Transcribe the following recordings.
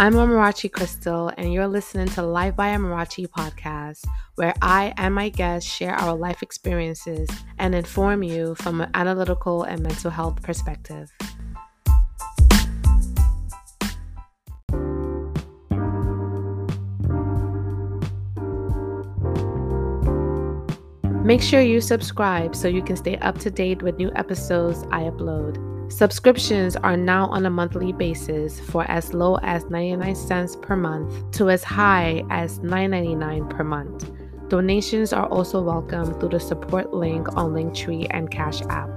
I'm Amarachi Crystal, and you're listening to Life by Amarachi podcast, where I and my guests share our life experiences and inform you from an analytical and mental health perspective. Make sure you subscribe so you can stay up to date with new episodes I upload. Subscriptions are now on a monthly basis for as low as 99 cents per month to as high as $9.99 per month. Donations are also welcome through the support link on Linktree and Cash App.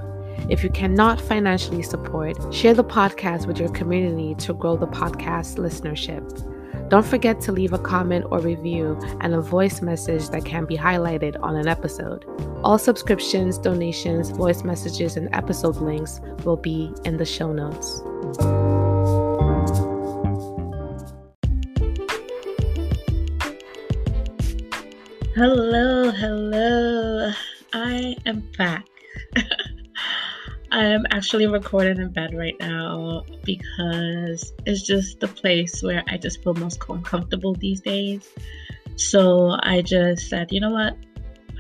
If you cannot financially support, share the podcast with your community to grow the podcast listenership. Don't forget to leave a comment or review and a voice message that can be highlighted on an episode. All subscriptions, donations, voice messages, and episode links will be in the show notes. Hello, hello. I am back. I am actually recording in bed right now because it's just the place where I just feel most comfortable these days. So I just said, you know what?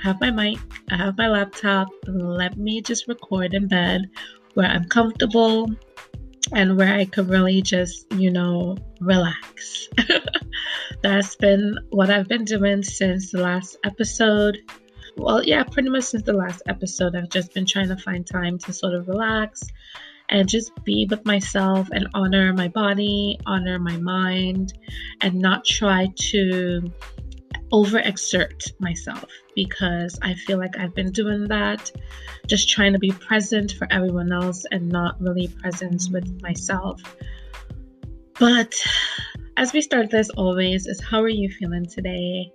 I have my mic, I have my laptop, let me just record in bed where I'm comfortable and where I could really just, you know, relax. That's been what I've been doing since the last episode well, yeah, pretty much since the last episode, I've just been trying to find time to sort of relax and just be with myself and honor my body, honor my mind, and not try to overexert myself because I feel like I've been doing that, just trying to be present for everyone else and not really present with myself. But as we start this always is how are you feeling today?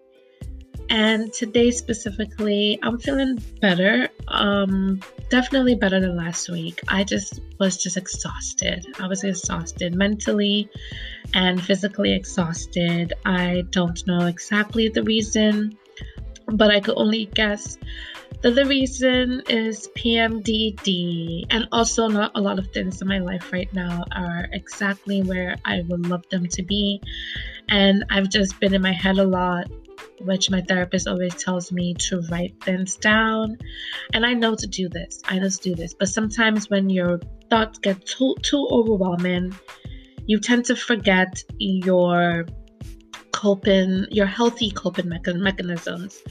And today specifically, I'm feeling better. Um, definitely better than last week. I just was just exhausted. I was exhausted mentally and physically exhausted. I don't know exactly the reason, but I could only guess that the reason is PMDD. And also, not a lot of things in my life right now are exactly where I would love them to be. And I've just been in my head a lot which my therapist always tells me to write things down. And I know to do this. I to do this. But sometimes when your thoughts get too too overwhelming, you tend to forget your coping, your healthy coping mechanisms.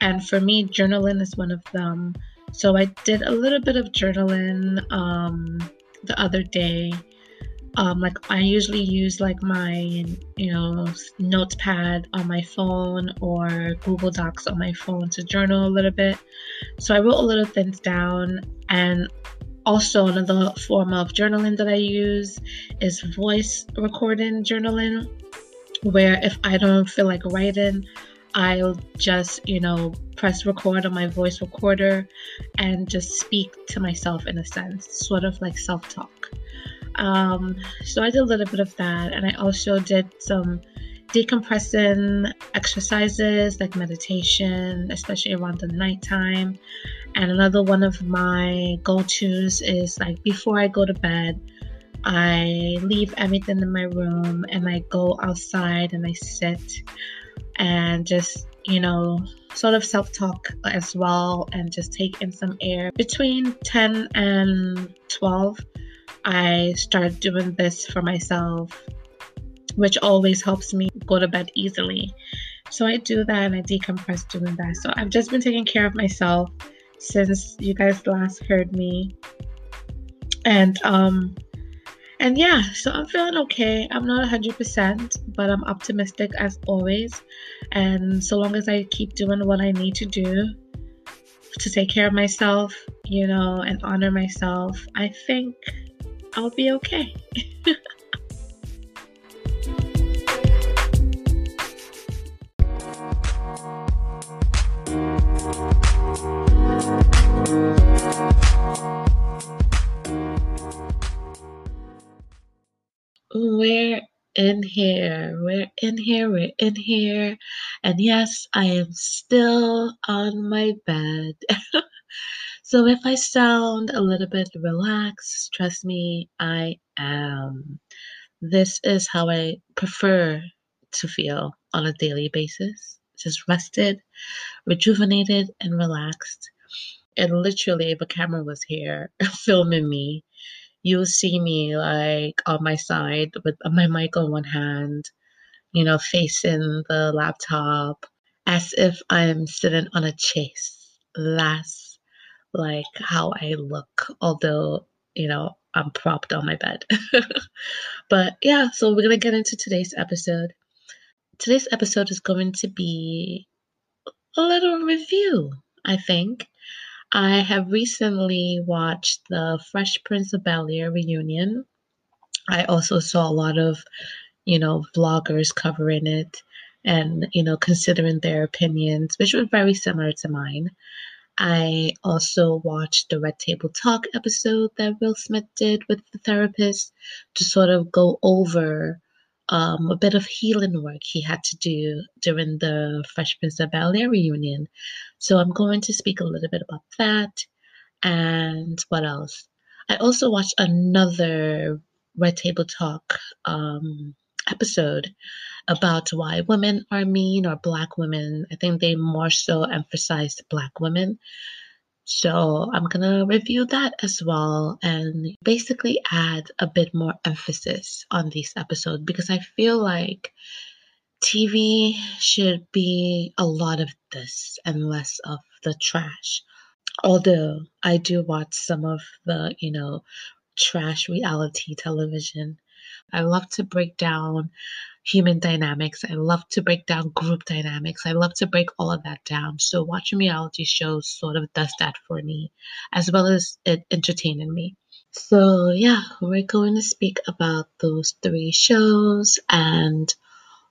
And for me, journaling is one of them. So I did a little bit of journaling um, the other day um, like I usually use like my you know notepad on my phone or Google Docs on my phone to journal a little bit. So I wrote a little things down and also another form of journaling that I use is voice recording journaling where if I don't feel like writing I'll just, you know, press record on my voice recorder and just speak to myself in a sense, sort of like self talk. Um, so I did a little bit of that, and I also did some decompressing exercises like meditation, especially around the nighttime. And another one of my go tos is like before I go to bed, I leave everything in my room and I go outside and I sit and just, you know, sort of self talk as well and just take in some air. Between 10 and 12, I start doing this for myself, which always helps me go to bed easily. So I do that and I decompress doing that. So I've just been taking care of myself since you guys last heard me. And um and yeah, so I'm feeling okay. I'm not 100%, but I'm optimistic as always. And so long as I keep doing what I need to do to take care of myself, you know, and honor myself, I think I'll be okay. We're in here. We're in here. We're in here. And yes, I am still on my bed. So if I sound a little bit relaxed, trust me, I am. this is how I prefer to feel on a daily basis. Just rested, rejuvenated, and relaxed. And literally, if a camera was here filming me, you'll see me like on my side with my mic on one hand, you know, facing the laptop as if I'm sitting on a chase. That's like how I look, although, you know, I'm propped on my bed. but yeah, so we're going to get into today's episode. Today's episode is going to be a little review, I think. I have recently watched the Fresh Prince of Bel Air reunion. I also saw a lot of, you know, vloggers covering it and, you know, considering their opinions, which were very similar to mine. I also watched the Red Table Talk episode that Will Smith did with the therapist to sort of go over um, a bit of healing work he had to do during the Fresh Prince of Bel Air reunion. So I'm going to speak a little bit about that. And what else? I also watched another Red Table Talk um, episode about why women are mean or black women. I think they more so emphasized black women. So I'm gonna review that as well and basically add a bit more emphasis on this episode because I feel like TV should be a lot of this and less of the trash. Although I do watch some of the, you know, trash reality television. I love to break down human dynamics. I love to break down group dynamics. I love to break all of that down. So watching reality shows sort of does that for me, as well as it entertaining me. So yeah, we're going to speak about those three shows and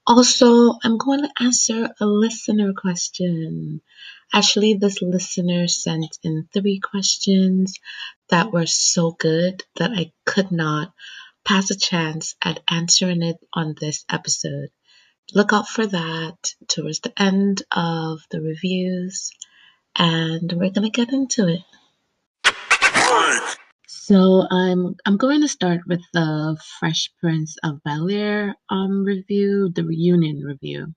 also I'm going to answer a listener question. Actually, this listener sent in three questions that were so good that I could not pass a chance at answering it on this episode. Look out for that towards the end of the reviews, and we're gonna get into it. So I'm I'm going to start with the Fresh Prince of Bel Air um review, the reunion review.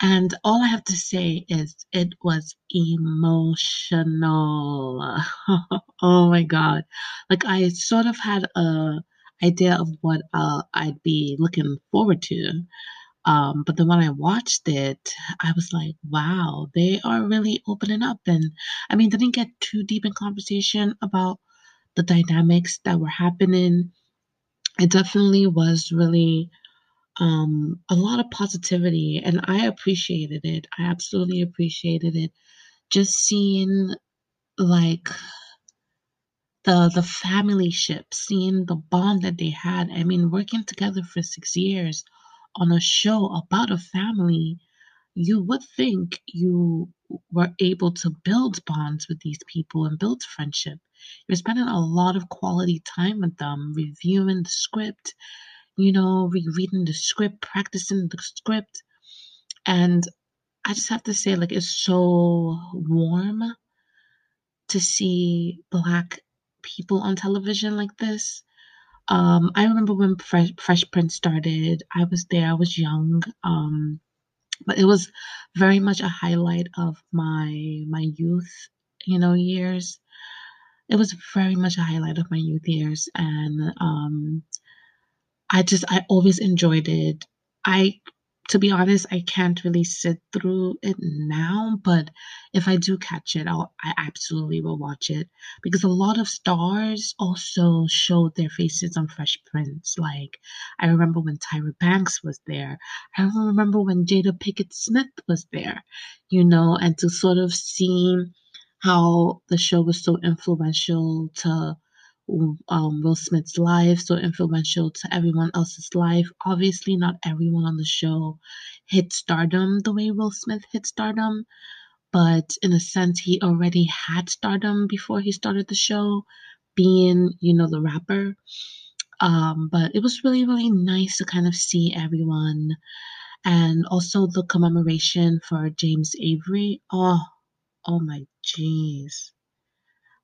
And all I have to say is it was emotional. oh my god. Like I sort of had a idea of what uh, I'd be looking forward to. Um, but then when I watched it, I was like, wow, they are really opening up. And I mean, didn't get too deep in conversation about the dynamics that were happening. It definitely was really um, a lot of positivity, and I appreciated it. I absolutely appreciated it. Just seeing like the the family ship, seeing the bond that they had. I mean, working together for six years on a show about a family, you would think you were able to build bonds with these people and build friendship. You're spending a lot of quality time with them, reviewing the script, you know, rereading the script, practicing the script. And I just have to say, like, it's so warm to see Black people on television like this. Um, I remember when Fresh, Fresh Prince started, I was there, I was young. Um, but it was very much a highlight of my my youth, you know, years. It was very much a highlight of my youth years, and um, I just I always enjoyed it. I to be honest, I can't really sit through it now, but if I do catch it, I'll, I absolutely will watch it because a lot of stars also showed their faces on Fresh Prince. Like, I remember when Tyra Banks was there. I remember when Jada Pinkett Smith was there, you know, and to sort of see how the show was so influential to um, Will Smith's life, so influential to everyone else's life. Obviously, not everyone on the show hit stardom the way Will Smith hit stardom, but in a sense, he already had stardom before he started the show, being, you know, the rapper. Um, but it was really, really nice to kind of see everyone. And also the commemoration for James Avery. Oh, oh my jeez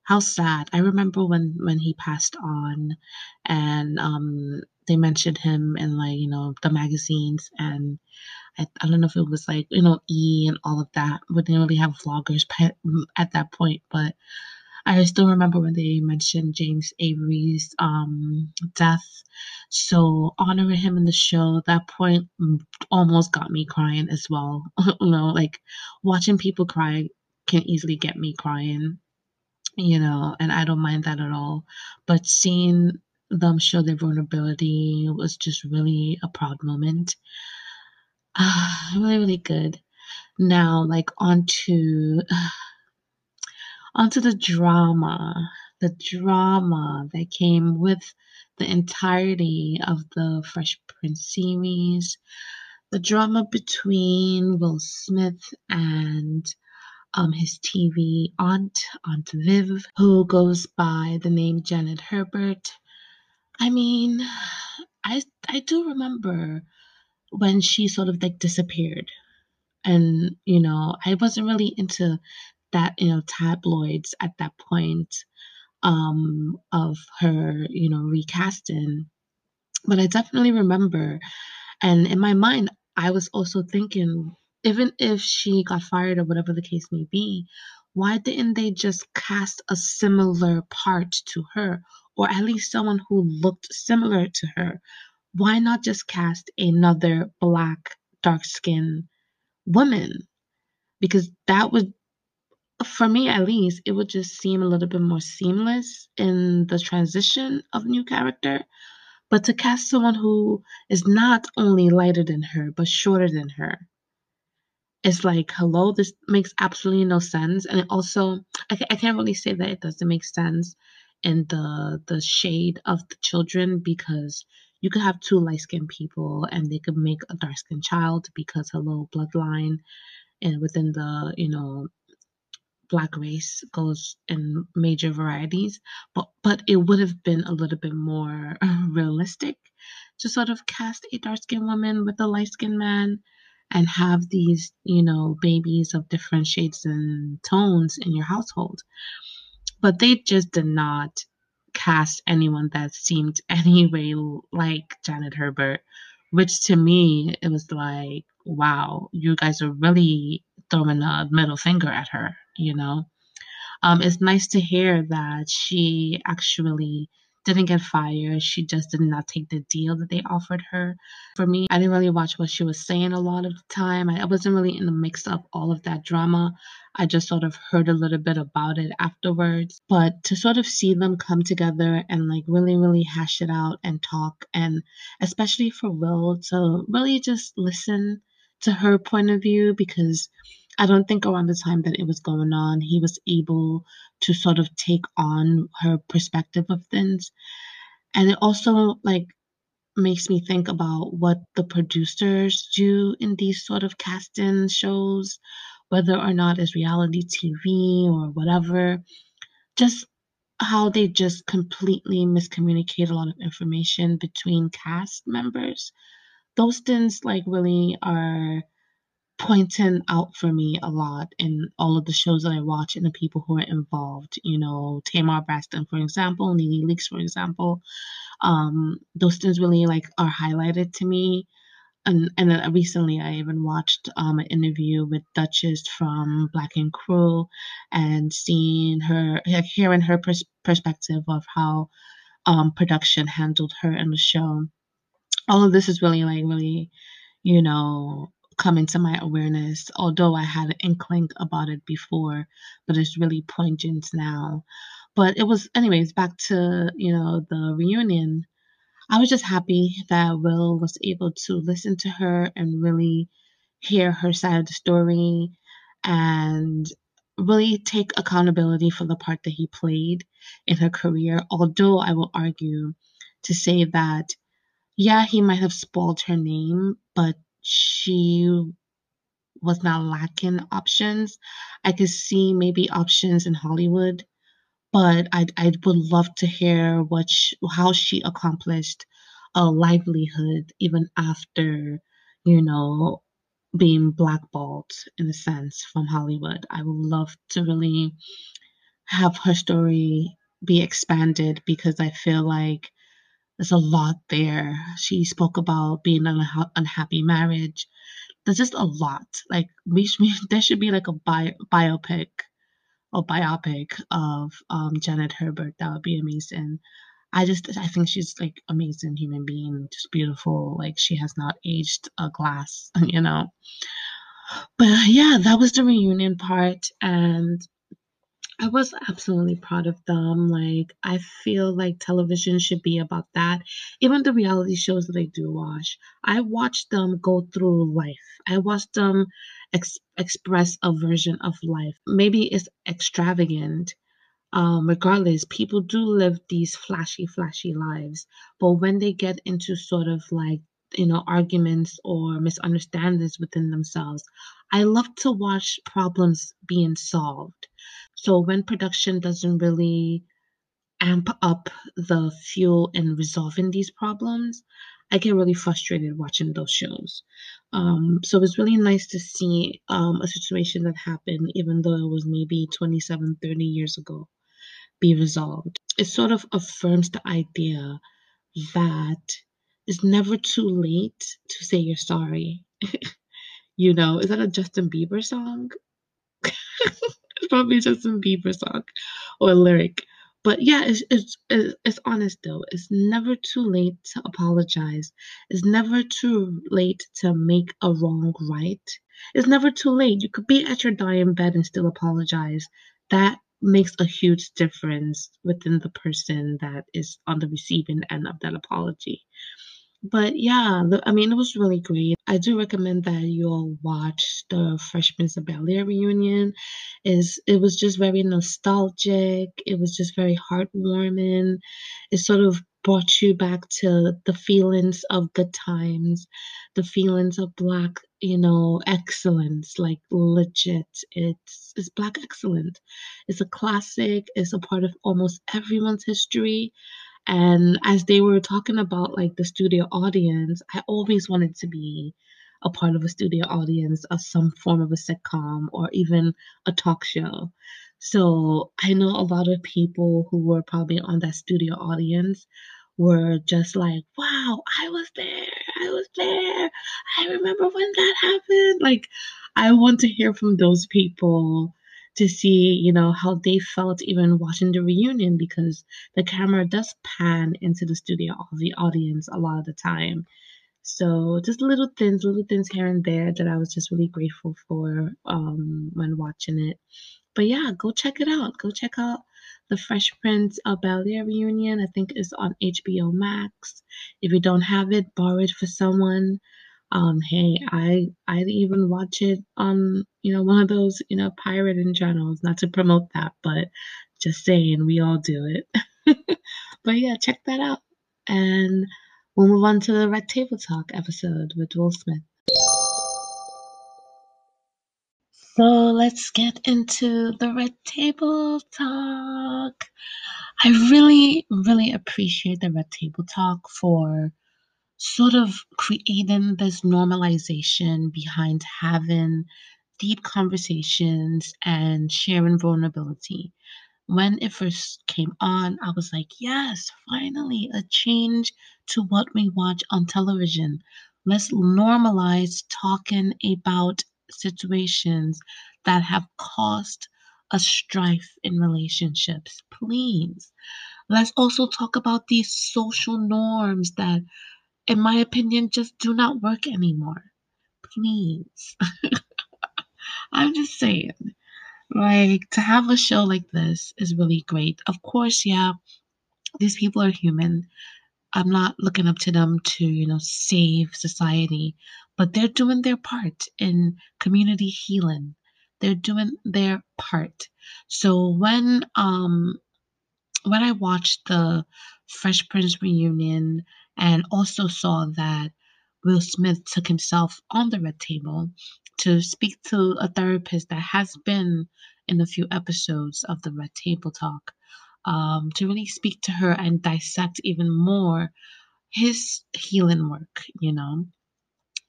how sad. I remember when when he passed on, and um, they mentioned him in like you know the magazines and I, I don't know if it was like you know E and all of that. We didn't really have vloggers at that point, but I still remember when they mentioned James Avery's um, death. So honoring him in the show, that point almost got me crying as well. you know, like watching people cry can easily get me crying. You know, and I don't mind that at all. But seeing them show their vulnerability was just really a proud moment. Ah, really, really good. Now, like onto onto the drama, the drama that came with the entirety of the Fresh Prince series, the drama between Will Smith and um, his TV aunt, Aunt Viv, who goes by the name Janet Hubert. I mean, I I do remember when she sort of like disappeared, and you know, I wasn't really into that you know tabloids at that point um, of her you know recasting but i definitely remember and in my mind i was also thinking even if she got fired or whatever the case may be why didn't they just cast a similar part to her? Or at least someone who looked similar to her. Why not just cast another black dark skinned woman? Because that would for me at least, it would just seem a little bit more seamless in the transition of new character. But to cast someone who is not only lighter than her, but shorter than her, it's like, hello, this makes absolutely no sense. And it also, I, I can't really say that it doesn't make sense in the the shade of the children because you could have two light skinned people and they could make a dark skinned child because hello bloodline and within the you know black race goes in major varieties, but but it would have been a little bit more realistic to sort of cast a dark skinned woman with a light skinned man and have these, you know, babies of different shades and tones in your household. But they just did not cast anyone that seemed anyway like Janet Hubert, which to me it was like, wow, you guys are really throwing a middle finger at her you know. Um, it's nice to hear that she actually didn't get fired. She just did not take the deal that they offered her. For me, I didn't really watch what she was saying a lot of the time. I wasn't really in the mix of all of that drama. I just sort of heard a little bit about it afterwards. But to sort of see them come together and like really, really hash it out and talk, and especially for Will to really just listen to her point of view because I don't think around the time that it was going on, he was able to sort of take on her perspective of things. And it also like makes me think about what the producers do in these sort of casting shows, whether or not it's reality TV or whatever. Just how they just completely miscommunicate a lot of information between cast members. Those things like really are pointing out for me a lot in all of the shows that I watch and the people who are involved. You know, Tamar Braxton, for example, NeNe Leakes, for example. Um, those things really like are highlighted to me. And and then recently I even watched um, an interview with Duchess from Black Ink Crew and seeing her, like, hearing her pers- perspective of how um, production handled her in the show. All of this is really like really, you know, come into my awareness, although I had an inkling about it before, but it's really poignant now. But it was, anyways, back to, you know, the reunion. I was just happy that Will was able to listen to her and really hear her side of the story and really take accountability for the part that he played in her career. Although I will argue to say that, yeah, he might have spoiled her name, but she was not lacking options. I could see maybe options in Hollywood, but I I would love to hear what she, how she accomplished a livelihood even after you know being blackballed in a sense from Hollywood. I would love to really have her story be expanded because I feel like there's a lot there. She spoke about being an unha- unhappy marriage. There's just a lot. Like we, we there should be like a bi- biopic or biopic of um, Janet Hubert. That would be amazing. I just I think she's like amazing human being, just beautiful. Like she has not aged a glass, you know. But yeah, that was the reunion part, and I was absolutely proud of them. Like I feel like television should be about that. Even the reality shows that I do watch, I watch them go through life. I watch them ex- express a version of life. Maybe it's extravagant, um, regardless, people do live these flashy, flashy lives. But when they get into sort of like, you know, arguments or misunderstandings within themselves, I love to watch problems being solved. So when production doesn't really amp up the fuel in resolving these problems, I get really frustrated watching those shows. Um, so it was really nice to see um, a situation that happened, even though it was maybe 27, 30 years ago be resolved. It sort of affirms the idea that it's never too late to say you're sorry. you know, is that a Justin Bieber song? it's probably a Justin Bieber song or lyric. But yeah, it's, it's it's honest though. It's never too late to apologize. It's never too late to make a wrong right. It's never too late. You could be at your dying bed and still apologize. That makes a huge difference within the person that is on the receiving end of that apology. But yeah, the, I mean, it was really great. I do recommend that you all watch the Fresh Prince of Bel Air reunion. Is it was just very nostalgic. It was just very heartwarming. It sort of brought you back to the feelings of good times, the feelings of black, you know, excellence, like legit. It's it's black excellence. It's a classic. It's a part of almost everyone's history. And as they were talking about like the studio audience, I always wanted to be a part of a studio audience of some form of a sitcom or even a talk show. So I know a lot of people who were probably on that studio audience were just like, wow, I was there. I was there. I remember when that happened. Like, I want to hear from those people to see, you know, how they felt even watching the reunion because the camera does pan into the studio of the audience a lot of the time. So just little things, little things here and there that I was just really grateful for um, when watching it. But yeah, go check it out. Go check out the Fresh Prince of Bel Air reunion. I think it's on HBO Max. If you don't have it, borrow it for someone. Um, hey, I I even watch it on you know one of those you know pirating channels. Not to promote that, but just saying we all do it. but yeah, check that out, and we'll move on to the Red Table Talk episode with Will Smith. So let's get into the Red Table Talk. I really, really appreciate the Red Table Talk for sort of creating this normalization behind having deep conversations and sharing vulnerability. When it first came on, I was like, yes, finally, a change to what we watch on television. Let's normalize talking about situations that have caused a strife in relationships. Please. Let's also talk about these social norms that in my opinion, just do not work anymore. Please. I'm just saying. Like, to have a show like this is really great. Of course, yeah, these people are human. I'm not looking up to them to, you know, save society, but they're doing their part in community healing. They're doing their part. So when um when I watched the Fresh Prince reunion and also saw that Will Smith took himself on the red table to speak to a therapist that has been in a few episodes of the Red Table Talk, um, to really speak to her and dissect even more his healing work, you know.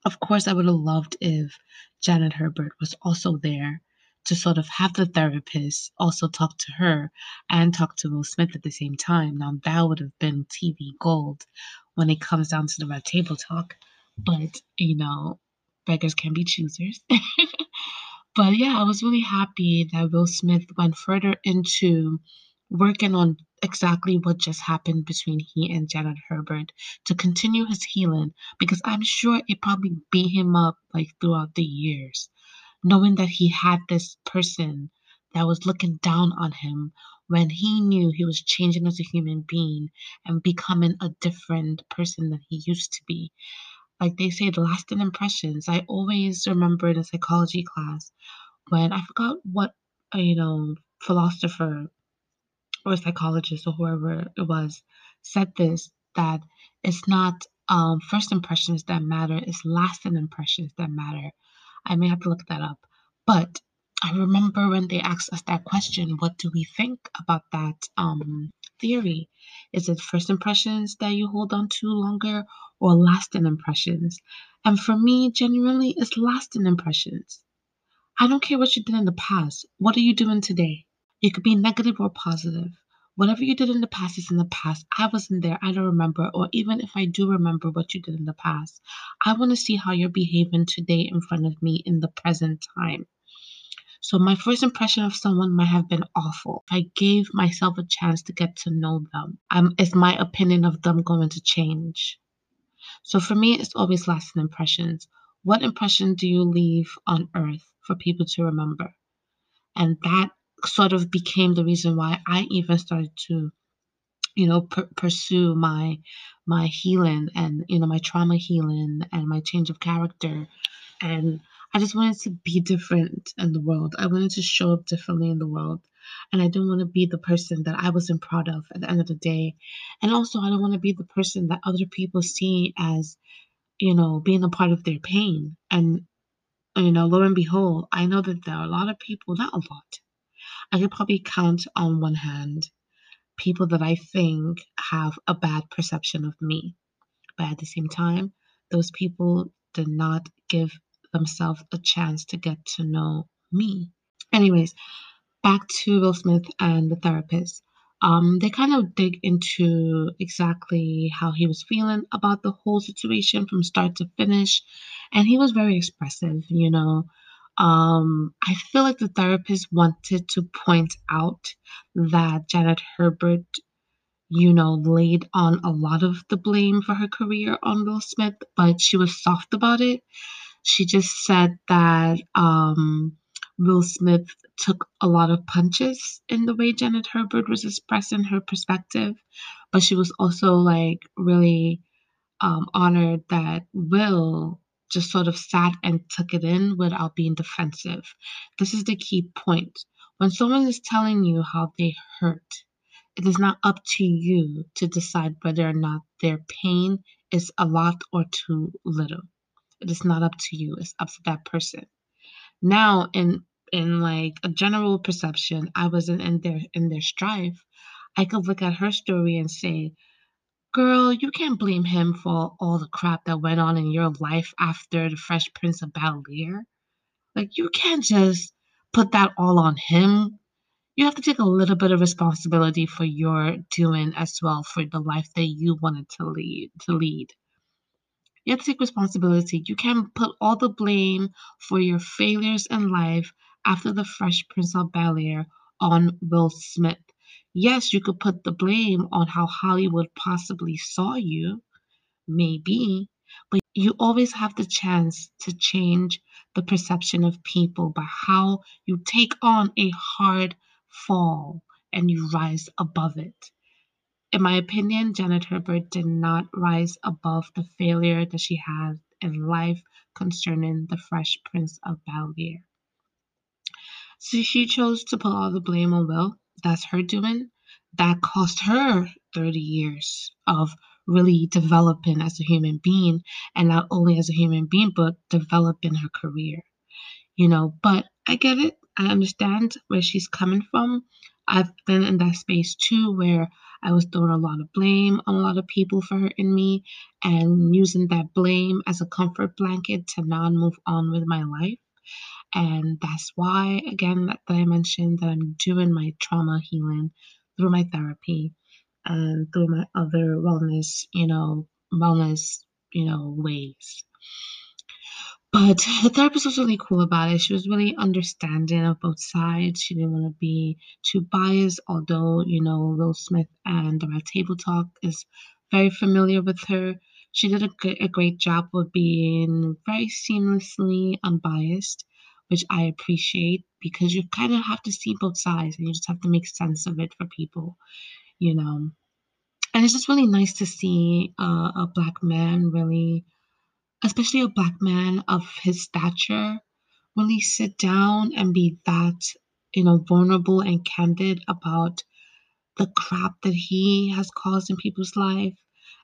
Of course, I would have loved if Janet Hubert was also there to sort of have the therapist also talk to her and talk to Will Smith at the same time. Now, that would have been TV gold when it comes down to the red table talk. But, you know, beggars can be choosers. but yeah, I was really happy that Will Smith went further into working on exactly what just happened between he and Janet Hubert to continue his healing because I'm sure it probably beat him up like throughout the years, knowing that he had this person that was looking down on him when he knew he was changing as a human being and becoming a different person than he used to be. Like they say, the lasting impressions. I always remember in a psychology class when I forgot what, uh, you know, philosopher or psychologist or whoever it was said this that it's not um, first impressions that matter, it's lasting impressions that matter. I may have to look that up. But I remember when they asked us that question, what do we think about that um, theory? Is it first impressions that you hold on to longer or lasting impressions? And for me, genuinely, it's lasting impressions. I don't care what you did in the past. What are you doing today? It could be negative or positive. Whatever you did in the past is in the past. I wasn't there. I don't remember. Or even if I do remember what you did in the past, I want to see how you're behaving today in front of me in the present time. So my first impression of someone might have been awful. I gave myself a chance to get to know them. Um, is my opinion of them going to change? So for me, it's always lasting impressions. What impression do you leave on earth for people to remember? And that sort of became the reason why I even started to, you know, pursue my my healing and you know my trauma healing and my change of character, and I just wanted to be different in the world. I wanted to show up differently in the world. And I didn't want to be the person that I wasn't proud of at the end of the day. And also, I don't want to be the person that other people see as, you know, being a part of their pain. And, you know, lo and behold, I know that there are a lot of people, not a lot, I could probably count on one hand people that I think have a bad perception of me. But at the same time, those people did not give themselves a chance to get to know me. Anyways, back to Will Smith and the therapist. Um, they kind of dig into exactly how he was feeling about the whole situation from start to finish. And he was very expressive, you know. Um, I feel like the therapist wanted to point out that Janet Hubert, you know, laid on a lot of the blame for her career on Will Smith, but she was soft about it. She just said that um, Will Smith took a lot of punches in the way Janet Hubert was expressing her perspective, but she was also like really um, honored that Will just sort of sat and took it in without being defensive. This is the key point. When someone is telling you how they hurt, it is not up to you to decide whether or not their pain is a lot or too little. It is not up to you, it's up to that person. Now in in like a general perception, I wasn't in their in their strife. I could look at her story and say, Girl, you can't blame him for all the crap that went on in your life after the Fresh Prince of Bel Air. Like, you can't just put that all on him. You have to take a little bit of responsibility for your doing as well for the life that you wanted to lead to lead. You have to take responsibility. You can't put all the blame for your failures in life after the Fresh Prince of Bel Air on Will Smith yes, you could put the blame on how Hollywood possibly saw you, maybe, but you always have the chance to change the perception of people by how you take on a hard fall and you rise above it. In my opinion, Janet Hubert did not rise above the failure that she had in life concerning the Fresh Prince of Bel Air. So she chose to put all the blame on Will that's her doing, that cost her 30 years of really developing as a human being and not only as a human being but developing her career. You know but i get it i understand where she's coming from. I've been in that space too where i was throwing a lot of blame on a lot of people for hurting me and using that blame as a comfort blanket to not move on with my life And that's why, again, that, that I mentioned that I'm doing my trauma healing through my therapy and through my other wellness, you know, wellness, you know, ways. But the therapist was really cool about it. She was really understanding of both sides. She didn't want to be too biased, although, you know, Will Smith and the Red Table Talk is very familiar with her. She did a, a great job of being very seamlessly unbiased, which I appreciate because you kind of have to see both sides and you just have to make sense of it for people, you know. And it's just really nice to see uh, a black man really especially a black man of his stature, really sit down and be that, you know, vulnerable and candid about the crap that he has caused in people's life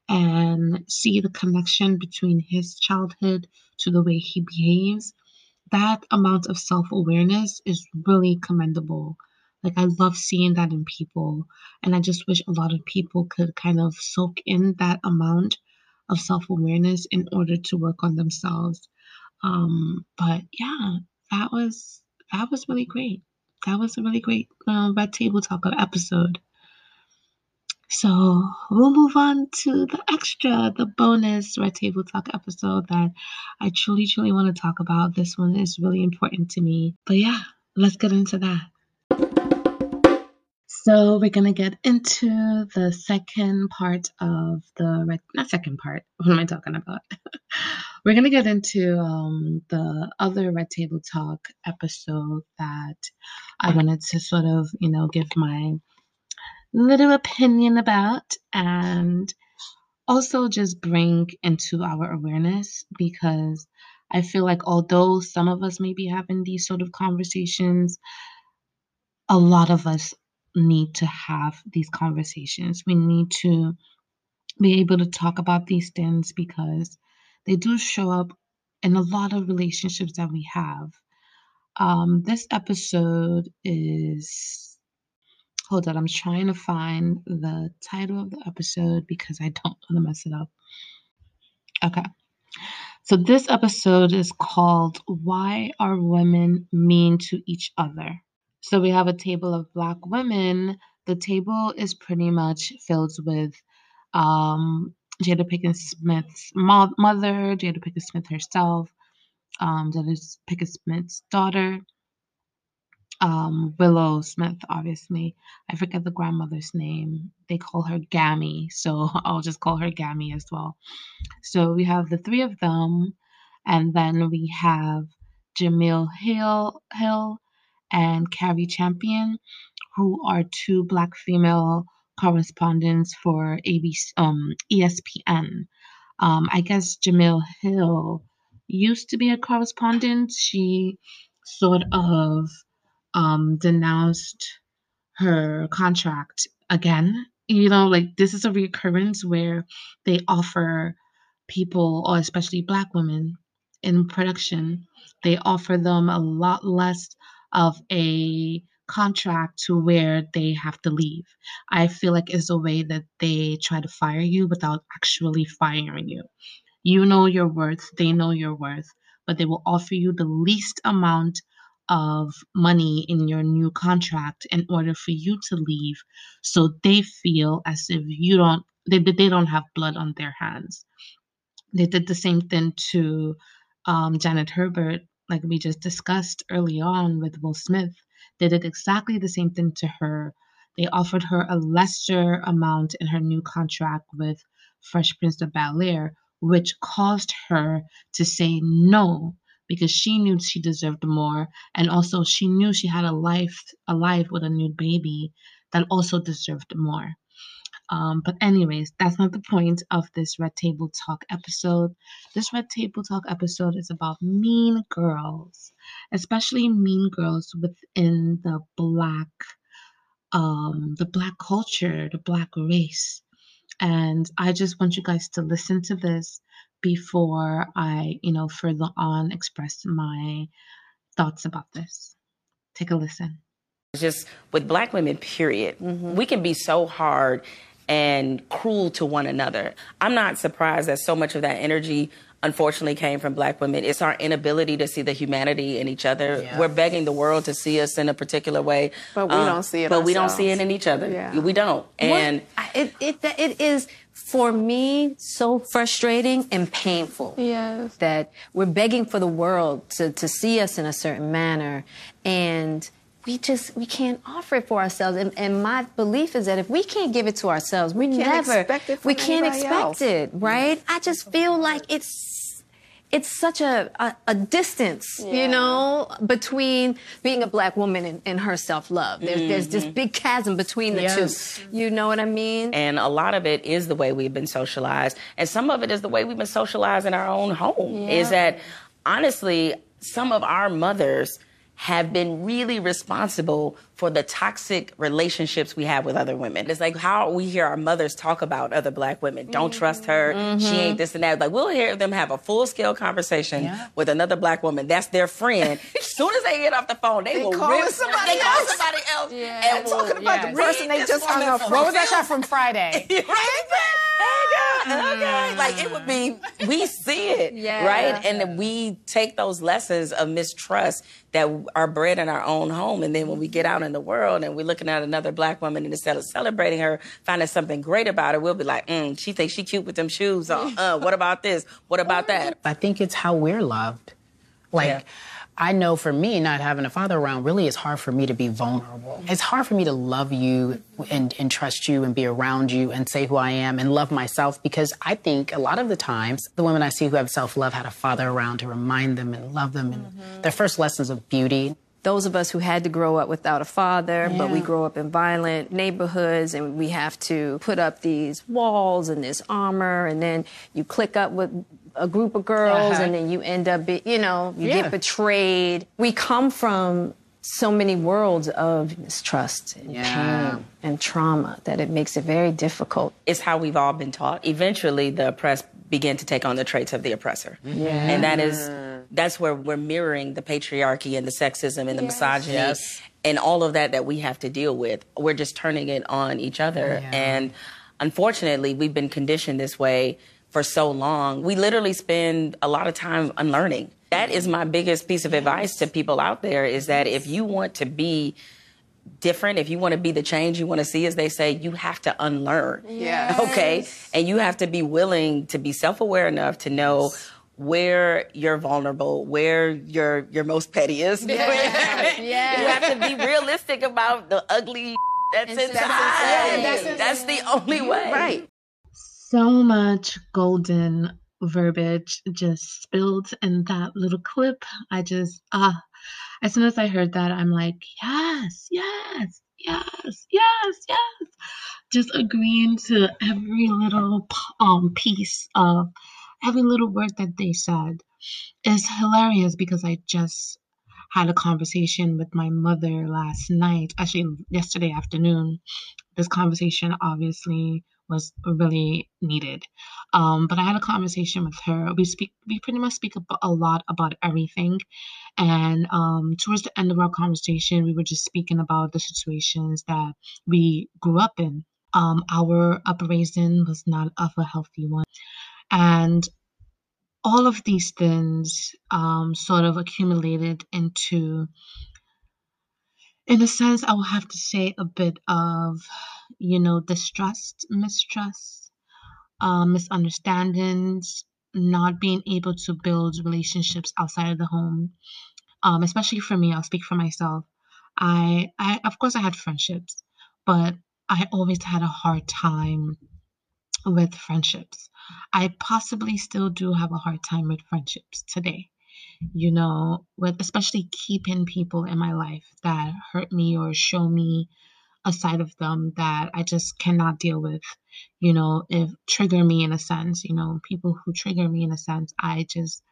and see the connection between his childhood to the way he behaves. That amount of self awareness is really commendable. Like, I love seeing that in people. And I just wish a lot of people could kind of soak in that amount of self awareness in order to work on themselves. Um, but yeah, that was that was really great. That was a really great uh, Red Table Talk episode. So we'll move on to the extra, the bonus Red Table Talk episode that I truly, truly want to talk about. This one is really important to me. But yeah, let's get into that. So we're gonna get into the second part of the red, not second part. What am I talking about? we're gonna get into um, the other Red Table Talk episode that I wanted to sort of, you know, give my little opinion about and also just bring into our awareness because I feel like although some of us may be having these sort of conversations, a lot of us need to have these conversations. We need to be able to talk about these things because they do show up in a lot of relationships that we have. Um, this episode is. Hold on, I'm trying to find the title of the episode because I don't want to mess it up. Okay. So this episode is called Why Are Women Mean to Each Other? So we have a table of black women. The table is pretty much filled with um, Jada Pinkett Smith's mo- mother, Jada Pinkett Smith herself, um, Jada Pinkett Smith's daughter, um, Willow Smith, obviously. I forget the grandmother's name. They call her Gammy, so I'll just call her Gammy as well. So we have the three of them, and then we have Jemele Hill, Hill and Cari Champion, who are two black female correspondents for ABC, um, ESPN. Um, I guess Jemele Hill used to be a correspondent. She sort of um, denounced her contract again. You know, like this is a recurrence where they offer people, or especially black women in production, they offer them a lot less of a contract to where they have to leave. I feel like it's a way that they try to fire you without actually firing you. You know your worth, they know your worth, but they will offer you the least amount of money in your new contract in order for you to leave so they feel as if you don't they, they don't have blood on their hands. They did the same thing to um, Janet Hubert like we just discussed early on with Will Smith, they did exactly the same thing to her. They offered her a lesser amount in her new contract with Fresh Prince of Bel Air, which caused her to say no because she knew she deserved more, and also she knew she had a life, a life with a new baby that also deserved more. Um, but anyways, that's not the point of this Red Table Talk episode. This Red Table Talk episode is about mean girls, especially mean girls within the black, um, the black culture, the black race. And I just want you guys to listen to this before I, you know, further on express my thoughts about this. Take a listen just with black women period mm-hmm. we can be so hard and cruel to one another. I'm not surprised that so much of that energy unfortunately came from black women. It's our inability to see the humanity in each other. Yeah. We're begging the world to see us in a particular way. But we um, don't see it But ourselves. we don't see it in each other. Yeah. We don't. And it, it, it is for me so frustrating and painful. Yes. That we're begging for the world to, to see us in a certain manner and we just we can't offer it for ourselves and, and my belief is that if we can't give it to ourselves we, we never we can't expect else. it right i just feel like it's it's such a, a, a distance, yeah. you know, between being a black woman and, and her self love. There's, mm-hmm. there's this mm-hmm. big chasm between the yes. two. You know what I mean? And a lot of it is the way we've been socialized. And some of it is the way we've been socialized in our own home. Yeah. Is that honestly, some of our mothers have been really responsible for the toxic relationships we have with other women. It's like how we hear our mothers talk about other black women. Don't mm-hmm. trust her. Mm-hmm. She ain't this and that. Like we'll hear them have a full scale conversation yeah. with another black woman. That's their friend. as soon as they get off the phone, they, they will call rip, somebody they else. call somebody else. Yeah. And talking about yes. the person they just hung up. What was that shot from Friday? right? okay. Like it would be, we see it, yeah. right? And we take those lessons of mistrust that are bred in our own home. And then when we get out in the world and we're looking at another black woman and instead of celebrating her, finding something great about her, we'll be like, mm, she thinks she cute with them shoes on. Uh, what about this? What about that? I think it's how we're loved. Like, yeah. I know for me, not having a father around, really is hard for me to be vulnerable. It's hard for me to love you and, and, trust you and be around you and say who I am and love myself because I think a lot of the times the women I see who have self love had a father around to remind them and love them and mm-hmm. their first lessons of beauty. Those of us who had to grow up without a father, yeah. but we grow up in violent neighborhoods and we have to put up these walls and this armor, and then you click up with a group of girls uh-huh. and then you end up, be, you know, you yeah. get betrayed. We come from so many worlds of mistrust and yeah. pain and trauma that it makes it very difficult. It's how we've all been taught. Eventually, the oppressed begin to take on the traits of the oppressor. Yeah. And that is, that's where we're mirroring the patriarchy and the sexism and the yes. misogyny yes. and all of that that we have to deal with. We're just turning it on each other. Yeah. And unfortunately, we've been conditioned this way for so long, we literally spend a lot of time unlearning. That is my biggest piece of advice to people out there is that if you want to be different, if you want to be the change you want to see, as they say, you have to unlearn. Yeah. Okay. And you have to be willing to be self aware enough to know where you're vulnerable, where your your most petty is. Yeah. yeah. You have to be realistic about the ugly that's inside. That's, that's, that's the only way. Right so much golden verbiage just spilled in that little clip. I just, ah, uh, as soon as I heard that, I'm like, yes, yes, yes, yes, yes. Just agreeing to every little um piece of every little word that they said is hilarious because I just had a conversation with my mother last night, actually yesterday afternoon. This conversation obviously was really needed. Um, but I had a conversation with her. We speak, we pretty much speak a lot about everything. And um, towards the end of our conversation, we were just speaking about the situations that we grew up in. Um, our upbringing was not of a healthy one. And all of these things um, sort of accumulated into in a sense, I will have to say a bit of, you know, distrust, mistrust, uh, misunderstandings, not being able to build relationships outside of the home. Um, especially for me, I'll speak for myself. I, I, of course, I had friendships, but I always had a hard time with friendships. I possibly still do have a hard time with friendships today you know, with especially keeping people in my life that hurt me or show me a side of them that I just cannot deal with, you know, if trigger me in a sense, you know, people who trigger me in a sense, I just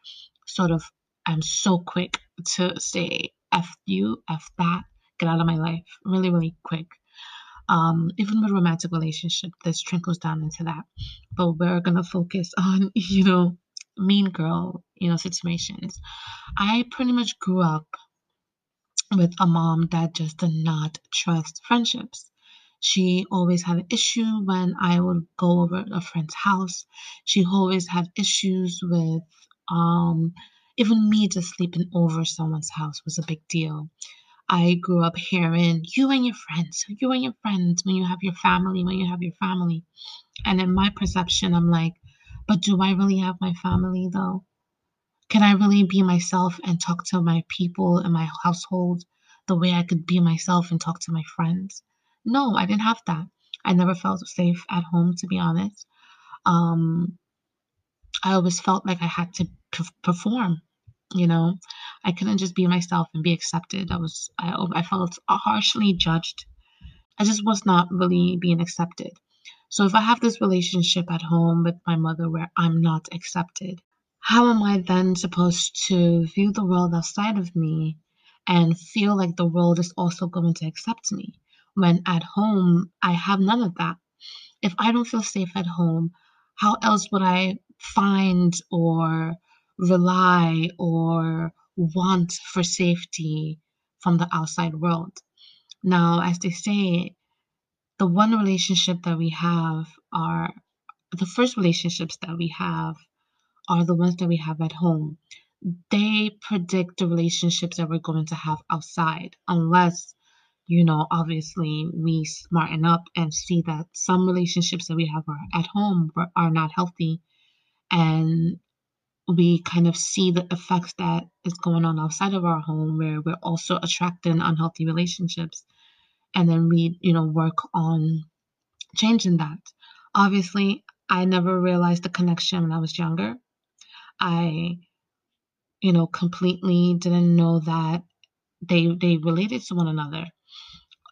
sort of am so quick to say F you, F that, get out of my life really, really quick. Um, even with romantic relationship, this trickles down into that. But we're gonna focus on, you know, mean girl, you know, situations. I pretty much grew up with a mom that just did not trust friendships. She always had an issue when I would go over a friend's house. She always had issues with um, even me just sleeping over someone's house was a big deal. I grew up hearing you and your friends, you and your friends, when you have your family, when you have your family. And in my perception, I'm like, but do I really have my family though? Can I really be myself and talk to my people in my household the way I could be myself and talk to my friends? No, I didn't have that. I never felt safe at home, to be honest. Um, I always felt like I had to perform. You know, I couldn't just be myself and be accepted. I was, I, I felt harshly judged. I just was not really being accepted. So if I have this relationship at home with my mother where I'm not accepted, how am I then supposed to view the world outside of me and feel like the world is also going to accept me when at home I have none of that? If I don't feel safe at home, how else would I find or rely or want for safety from the outside world? Now, as they say, the one relationship that we have are the first relationships that we have are the ones that we have at home. They predict the relationships that we're going to have outside, unless, you know, obviously we smarten up and see that some relationships that we have are at home are not healthy. And we kind of see the effects that is going on outside of our home where we're also attracting unhealthy relationships and then we you know work on changing that obviously i never realized the connection when i was younger I, you know, completely didn't know that they they related to one another.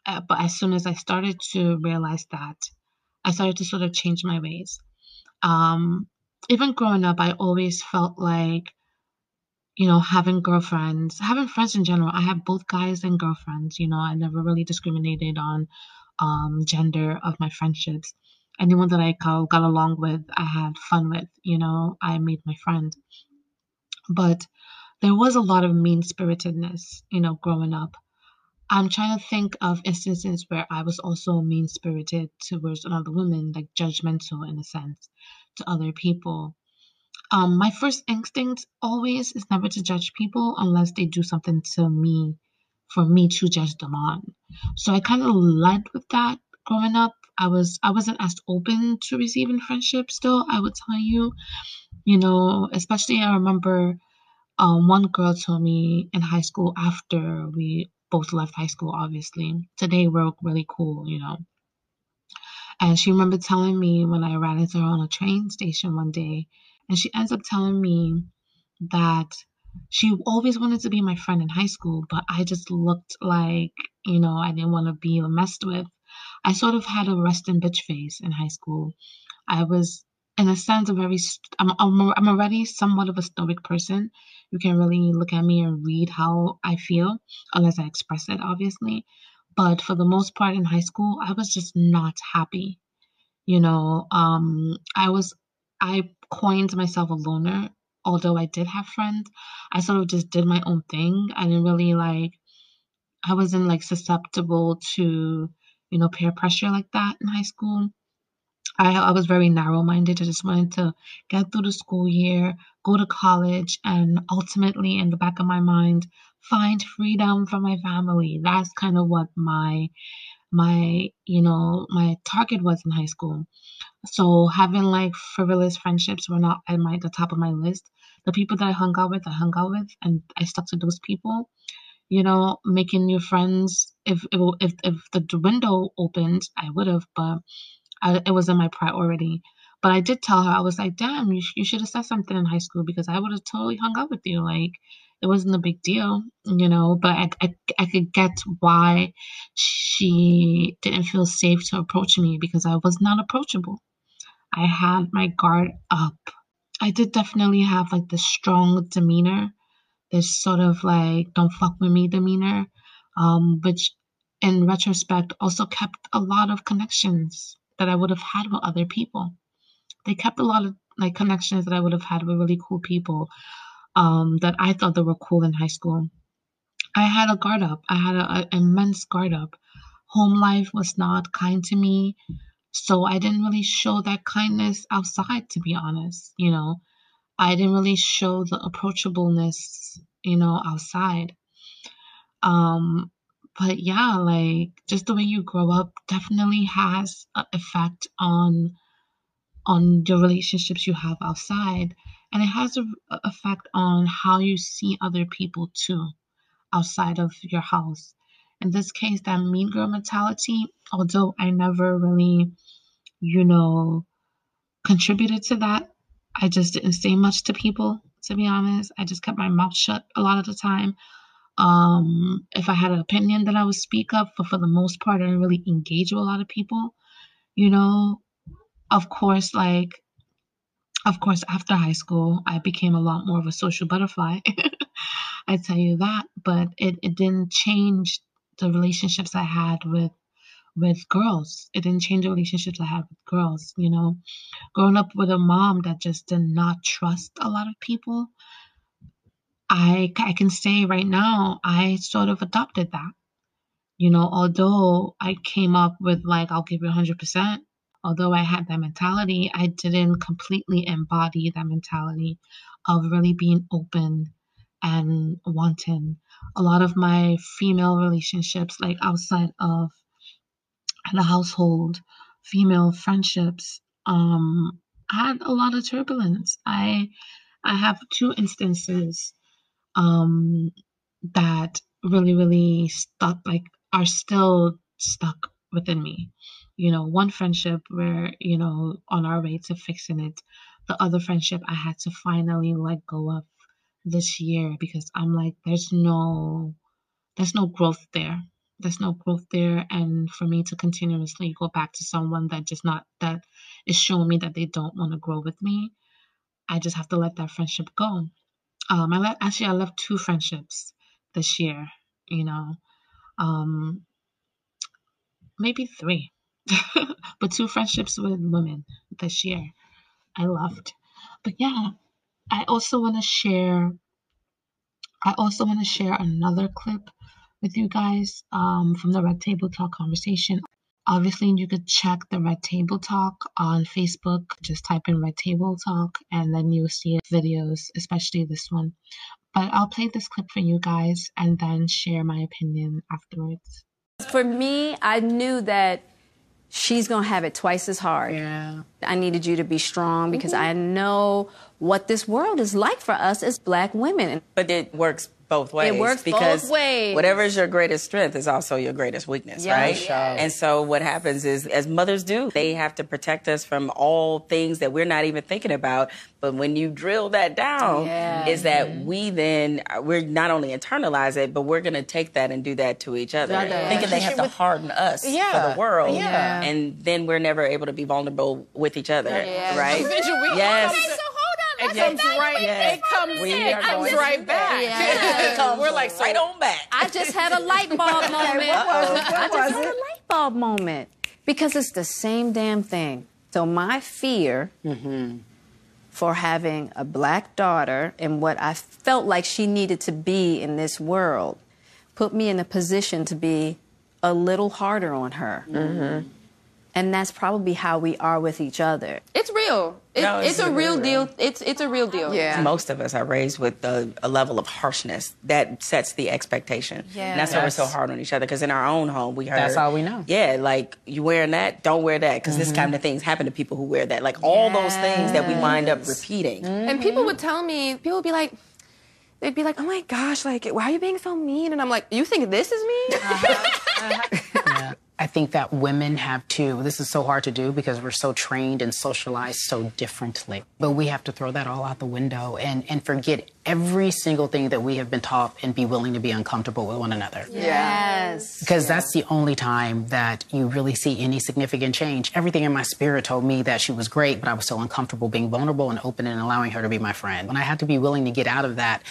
Uh, but as soon as I started to realize that, I started to sort of change my ways. Um, even growing up, I always felt like, you know, having girlfriends, having friends in general. I have both guys and girlfriends. You know, I never really discriminated on um, gender of my friendships anyone that I got, got along with, I had fun with, you know, I made my friend. But there was a lot of mean spiritedness, you know, growing up. I'm trying to think of instances where I was also mean spirited towards another woman, like judgmental in a sense to other people. Um, my first instinct always is never to judge people unless they do something to me for me to judge them on. So I kind of led with that growing up I was I wasn't as open to receiving friendship still, I would tell you. You know, especially I remember um, one girl told me in high school after we both left high school, obviously. Today we're really cool, you know. And she remembered telling me when I into her on a train station one day, and she ends up telling me that she always wanted to be my friend in high school, but I just looked like, you know, I didn't want to be messed with. I sort of had a resting bitch face in high school. I was, in a sense, a very, I'm, I'm, I'm already somewhat of a stoic person. You can really look at me and read how I feel, unless I express it, obviously. But for the most part in high school, I was just not happy. You know, um, I was, I coined myself a loner, although I did have friends. I sort of just did my own thing. I didn't really like, I wasn't like susceptible to you know, peer pressure like that in high school. I, I was very narrow minded. I just wanted to get through the school year, go to college, and ultimately, in the back of my mind, find freedom for my family. That's kind of what my my you know my target was in high school so having like frivolous friendships were not at my the top of my list the people that i hung out with i hung out with and i stuck to those people you know, making new friends. If if if the window opened, I would have, but I, it wasn't my priority. But I did tell her I was like, "Damn, you you should have said something in high school because I would have totally hung out with you. Like, it wasn't a big deal, you know." But I I, I could get why she didn't feel safe to approach me because I was not approachable. I had my guard up. I did definitely have like the strong demeanor this sort of like don't fuck with me demeanor, um, which in retrospect also kept a lot of connections that I would have had with other people. They kept a lot of like connections that I would have had with really cool people um, that I thought that were cool in high school. I had a guard up. I had an immense guard up. home life was not kind to me. So I didn't really show that kindness outside, to be honest. You know, I didn't really show the approachableness, you know, outside. Um, but yeah, like just the way you grow up definitely has an effect on on the relationships you have outside, and it has an effect on how you see other people too, outside of your house. In this case, that mean girl mentality, although I never really, you know, contributed to that, I just didn't say much to people, to be honest. I just kept my mouth shut a lot of the time. Um, if I had an opinion, that I would speak up, but for the most part, I didn't really engage with a lot of people. You know, of course, like, of course, after high school, I became a lot more of a social butterfly. I tell you that, but it, it didn't change the relationships I had with with girls. It didn't change the relationships I had with girls, you know. Growing up with a mom that just did not trust a lot of people, I, I can say right now, I sort of adopted that. You know, although I came up with like, I'll give you 100%, although I had that mentality, I didn't completely embody that mentality of really being open and wanting. A lot of my female relationships, like outside of the household, female friendships, um, had a lot of turbulence. I I have two instances um, that really, really stuck, like are still stuck within me. You know, one friendship where, you know, on our way to fixing it, the other friendship I had to finally let go of this year because I'm like, there's no, there's no growth there. There's no growth there. And for me to continuously go back to someone that just not that is showing me that they don't want to grow with me i just have to let that friendship go. Um i let actually i left two friendships this year you know. Um maybe three but two friendships with women this year i loved. but yeah i also want to share i also want to share another clip with you guys um, from the Red Table Talk conversation. Obviously, you could check the Red Table Talk on Facebook. Just type in Red Table Talk and then you'll see videos, especially this one. But I'll play this clip for you guys and then share my opinion afterwards. For me, I knew that she's going to have it twice as hard. Yeah. I needed you to be strong because mm-hmm. I know what this world is like for us as black women. But it works both ways. It works because both ways. Whatever is your greatest strength is also your greatest weakness, yes, right? Yes. And so what happens is, as mothers do, they have to protect us from all things that we're not even thinking about. But when you drill that down, yeah. is that mm-hmm. we then we're not only internalize it, but we're going to take that and do that to each other, yeah. thinking they have to harden us yeah. for the world, yeah. and then we're never able to be vulnerable with each other, right? Yes it comes right. Yes. It comes. We it comes right back. Yeah. We're like so, right on back. I just had a light bulb moment. what was? What I just had it? a light bulb moment because it's the same damn thing. So my fear. Mm-hmm. For having a black daughter and what I felt like she needed to be in this world put me in a position to be a little harder on her. Mm-hmm. And that's probably how we are with each other. It's real. It, no, it's, it's, a real, real deal. It's it's a real deal. Yeah. Most of us are raised with a, a level of harshness that sets the expectation. Yeah. And that's yes. why we're so hard on each other. Because in our own home, we heard. That's all we know. Yeah, like you wearing that, don't wear that. Because mm-hmm. this kind of things happen to people who wear that. Like yes. all those things that we wind up repeating. Mm-hmm. And people would tell me, people would be like, they'd be like, "Oh my gosh, like why are you being so mean?" And I'm like, "You think this is mean?" Uh-huh. Uh-huh. yeah. I think that women have to. This is so hard to do because we're so trained and socialized so differently. But we have to throw that all out the window and, and forget every single thing that we have been taught and be willing to be uncomfortable with one another. Yes. Because yeah. that's the only time that you really see any significant change. Everything in my spirit told me that she was great, but I was so uncomfortable being vulnerable and open and allowing her to be my friend. And I had to be willing to get out of that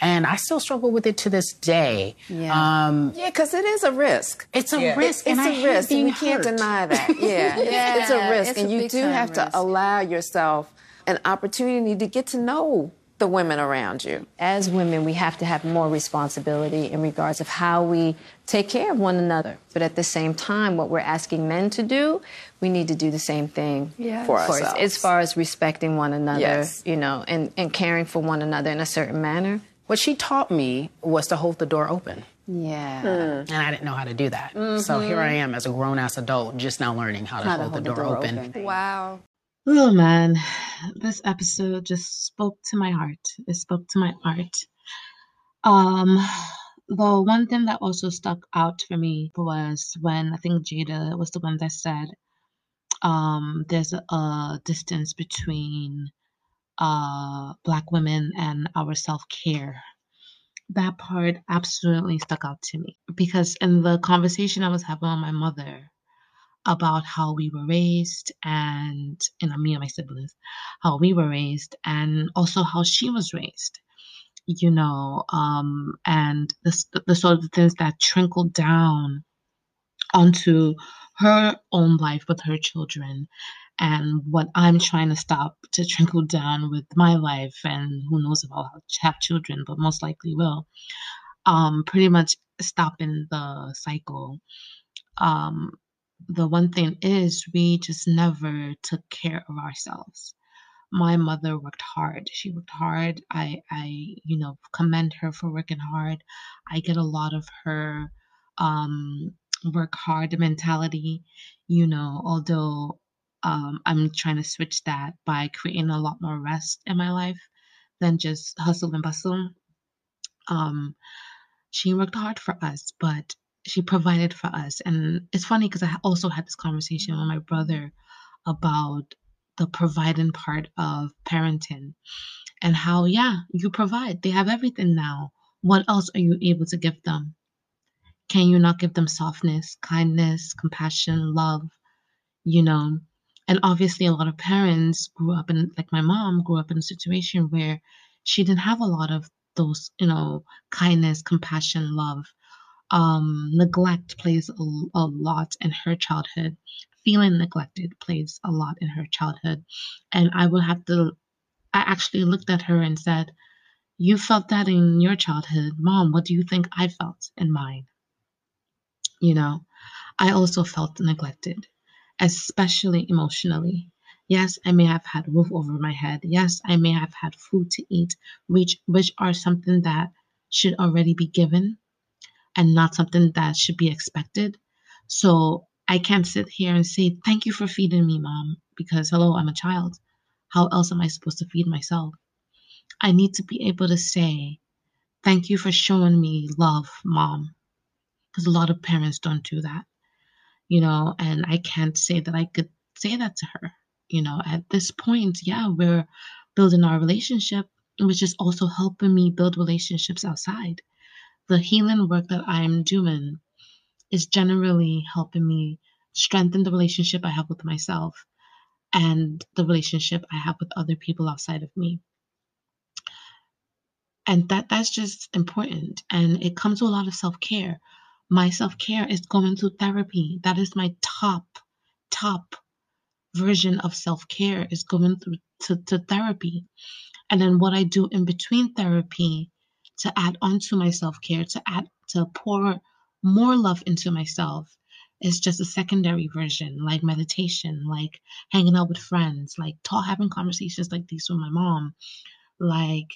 and I still struggle with it to this day. Yeah, um, yeah, because it is a risk. It's a yeah. risk, it, it's a risk, and we can't deny that. Yeah, yeah. it's a risk, it's and you do have risk. to allow yourself an opportunity to get to know the women around you? As women, we have to have more responsibility in regards of how we take care of one another. But at the same time, what we're asking men to do, we need to do the same thing yes. for ourselves. As far as respecting one another, yes. you know, and, and caring for one another in a certain manner. What she taught me was to hold the door open. Yeah. Mm. And I didn't know how to do that. Mm-hmm. So here I am as a grown ass adult, just now learning how to, how hold, to hold, the door, door open. open. Wow. Oh man, this episode just spoke to my heart. It spoke to my heart. Um, the one thing that also stuck out for me was when I think Jada was the one that said, um, there's a, a distance between uh black women and our self care. That part absolutely stuck out to me because in the conversation I was having with my mother, about how we were raised and, you know, me and my siblings, how we were raised and also how she was raised, you know, um, and the, the sort of things that trickled down onto her own life with her children and what I'm trying to stop to trickle down with my life and who knows if I'll have children, but most likely will. Um, pretty much stopping the cycle. Um, the one thing is we just never took care of ourselves my mother worked hard she worked hard i i you know commend her for working hard i get a lot of her um work hard mentality you know although um i'm trying to switch that by creating a lot more rest in my life than just hustle and bustle um she worked hard for us but she provided for us. And it's funny because I also had this conversation with my brother about the providing part of parenting and how, yeah, you provide. They have everything now. What else are you able to give them? Can you not give them softness, kindness, compassion, love? You know, and obviously, a lot of parents grew up in, like my mom, grew up in a situation where she didn't have a lot of those, you know, kindness, compassion, love um, neglect plays a, a lot in her childhood. Feeling neglected plays a lot in her childhood. And I would have to, I actually looked at her and said, You felt that in your childhood. Mom, what do you think I felt in mine? You know, I also felt neglected, especially emotionally. Yes, I may have had roof over my head. Yes, I may have had food to eat, which which are something that should already be given and not something that should be expected. So I can't sit here and say, Thank you for feeding me, mom, because hello, I'm a child. How else am I supposed to feed myself? I need to be able to say, Thank you for showing me love, mom. Because a lot of parents don't do that, you know, and I can't say that I could say that to her. You know, at this point, yeah, we're building our relationship, which is also helping me build relationships outside the healing work that I'm doing is generally helping me strengthen the relationship I have with myself and the relationship I have with other people outside of me. And that that's just important and it comes with a lot of self-care. My self-care is going through therapy. That is my top top version of self-care is going through to, to therapy. And then what I do in between therapy to add on to my self care, to add to pour more love into myself is just a secondary version, like meditation, like hanging out with friends, like talk, having conversations like these with my mom, like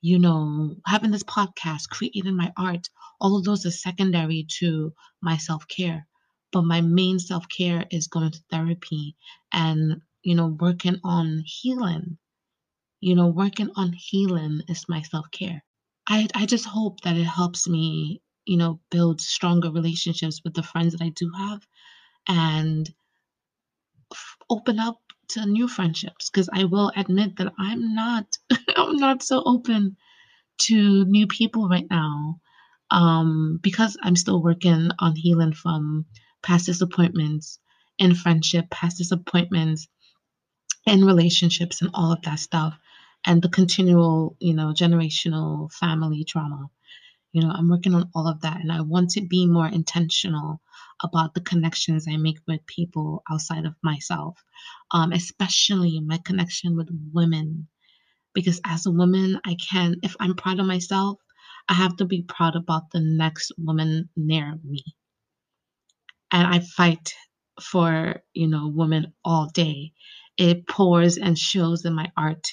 you know, having this podcast, creating my art. All of those are secondary to my self care. But my main self care is going to therapy and, you know, working on healing. You know, working on healing is my self care. I I just hope that it helps me, you know, build stronger relationships with the friends that I do have and f- open up to new friendships because I will admit that I'm not I'm not so open to new people right now um, because I'm still working on healing from past disappointments in friendship, past disappointments in relationships, and all of that stuff and the continual, you know, generational family trauma. You know, I'm working on all of that and I want to be more intentional about the connections I make with people outside of myself, um, especially my connection with women. Because as a woman, I can, if I'm proud of myself, I have to be proud about the next woman near me. And I fight for, you know, women all day. It pours and shows in my art.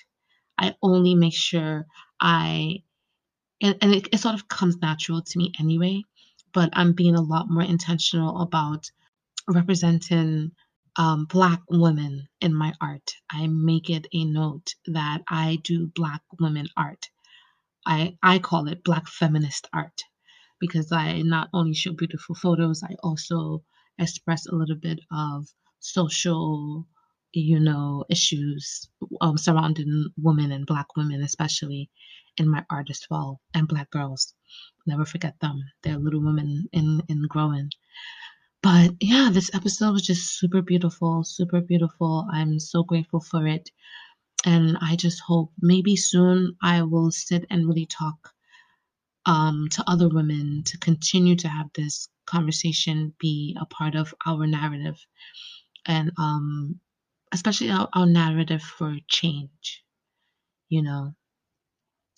I only make sure I, and, and it, it sort of comes natural to me anyway, but I'm being a lot more intentional about representing um, Black women in my art. I make it a note that I do Black women art. I, I call it Black feminist art because I not only show beautiful photos, I also express a little bit of social, you know, issues um, surrounding women and Black women, especially in my art as well, and Black girls. Never forget them. They're little women in, in growing. But yeah, this episode was just super beautiful, super beautiful. I'm so grateful for it. And I just hope maybe soon I will sit and really talk um, to other women to continue to have this conversation be a part of our narrative and um, especially our, our narrative for change, you know.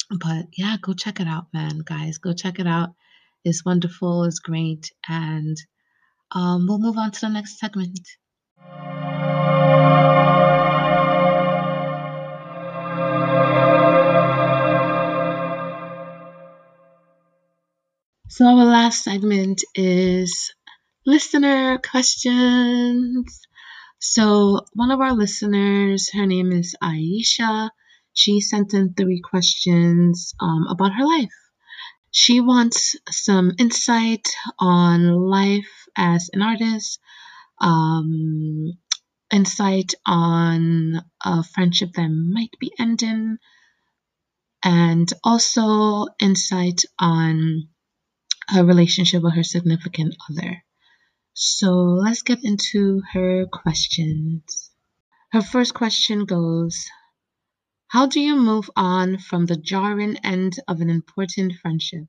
But yeah, go check it out, man, guys. Go check it out. It's wonderful, it's great, and um, we'll move on to the next segment. So, our last segment is listener questions. So, one of our listeners, her name is Aisha, she sent in three questions um, about her life. She wants some insight on life as an artist, um, insight on a friendship that might be ending, and also insight on her relationship with her significant other. So let's get into her questions. Her first question goes How do you move on from the jarring end of an important friendship,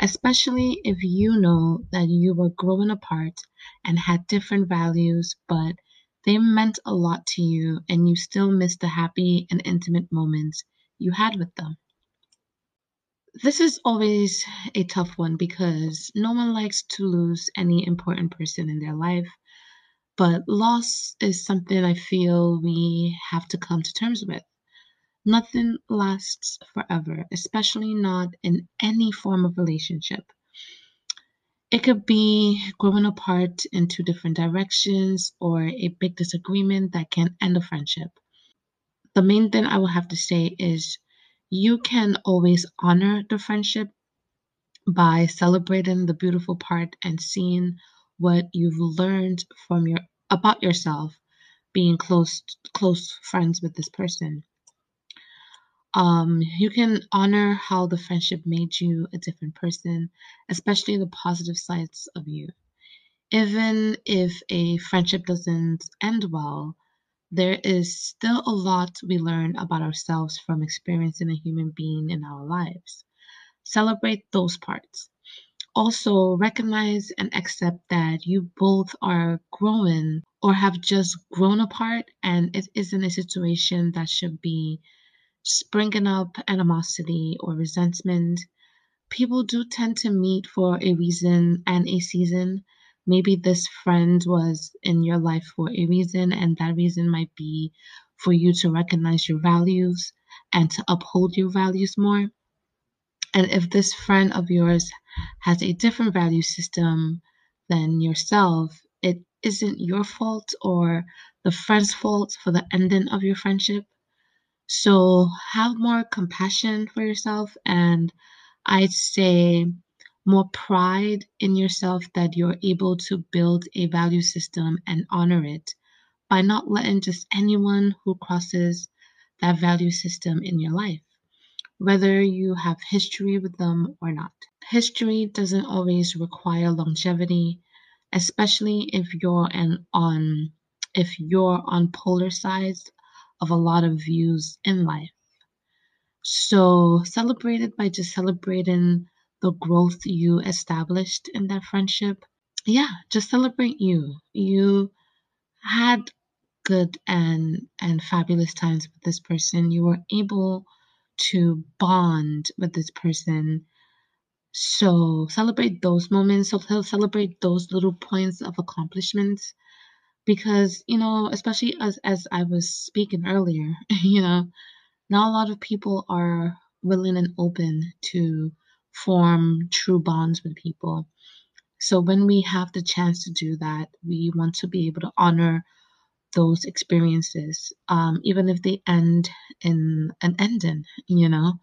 especially if you know that you were growing apart and had different values, but they meant a lot to you and you still miss the happy and intimate moments you had with them? This is always a tough one because no one likes to lose any important person in their life. But loss is something I feel we have to come to terms with. Nothing lasts forever, especially not in any form of relationship. It could be growing apart in two different directions or a big disagreement that can end a friendship. The main thing I will have to say is you can always honor the friendship by celebrating the beautiful part and seeing what you've learned from your about yourself being close close friends with this person um, you can honor how the friendship made you a different person especially the positive sides of you even if a friendship doesn't end well there is still a lot we learn about ourselves from experiencing a human being in our lives. Celebrate those parts. Also, recognize and accept that you both are growing or have just grown apart, and it isn't a situation that should be springing up animosity or resentment. People do tend to meet for a reason and a season, maybe this friend was in your life for a reason, and that reason might be for you to recognize your values and to uphold your values more. And if this friend of yours has a different value system than yourself, it isn't your fault or the friend's fault for the ending of your friendship. So have more compassion for yourself, and I'd say more pride in yourself that you're able to build a value system and honor it by not letting just anyone who crosses that value system in your life, whether you have history with them or not. History doesn't always require longevity, especially if you're an on if you're on polar sides of a lot of views in life. So celebrate it by just celebrating the growth you established in that friendship. Yeah, just celebrate you. You had good and and fabulous times with this person. You were able to bond with this person. So celebrate those moments. So celebrate those little points of accomplishments because you know especially as as i was speaking earlier you know not a lot of people are willing and open to form true bonds with people. So when we have the chance to do that we want to be able to honor those experiences um, even if they end in an ending you know.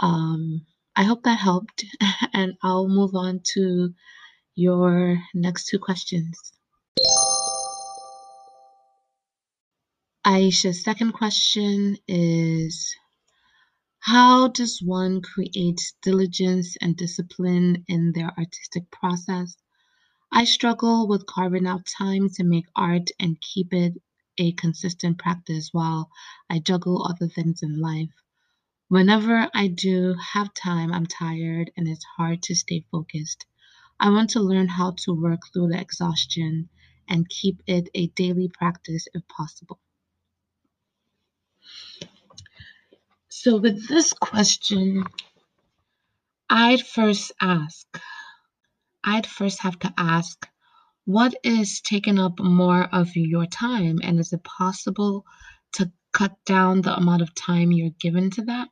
Um, i hope that helped and i'll move on to your next two questions Aisha's second question is How does one create diligence and discipline in their artistic process? I struggle with carving out time to make art and keep it a consistent practice while I juggle other things in life. Whenever I do have time, I'm tired and it's hard to stay focused. I want to learn how to work through the exhaustion and keep it a daily practice if possible. So with this question, I'd first ask, I'd first have to ask, what is taking up more of your time? And is it possible to cut down the amount of time you're given to that?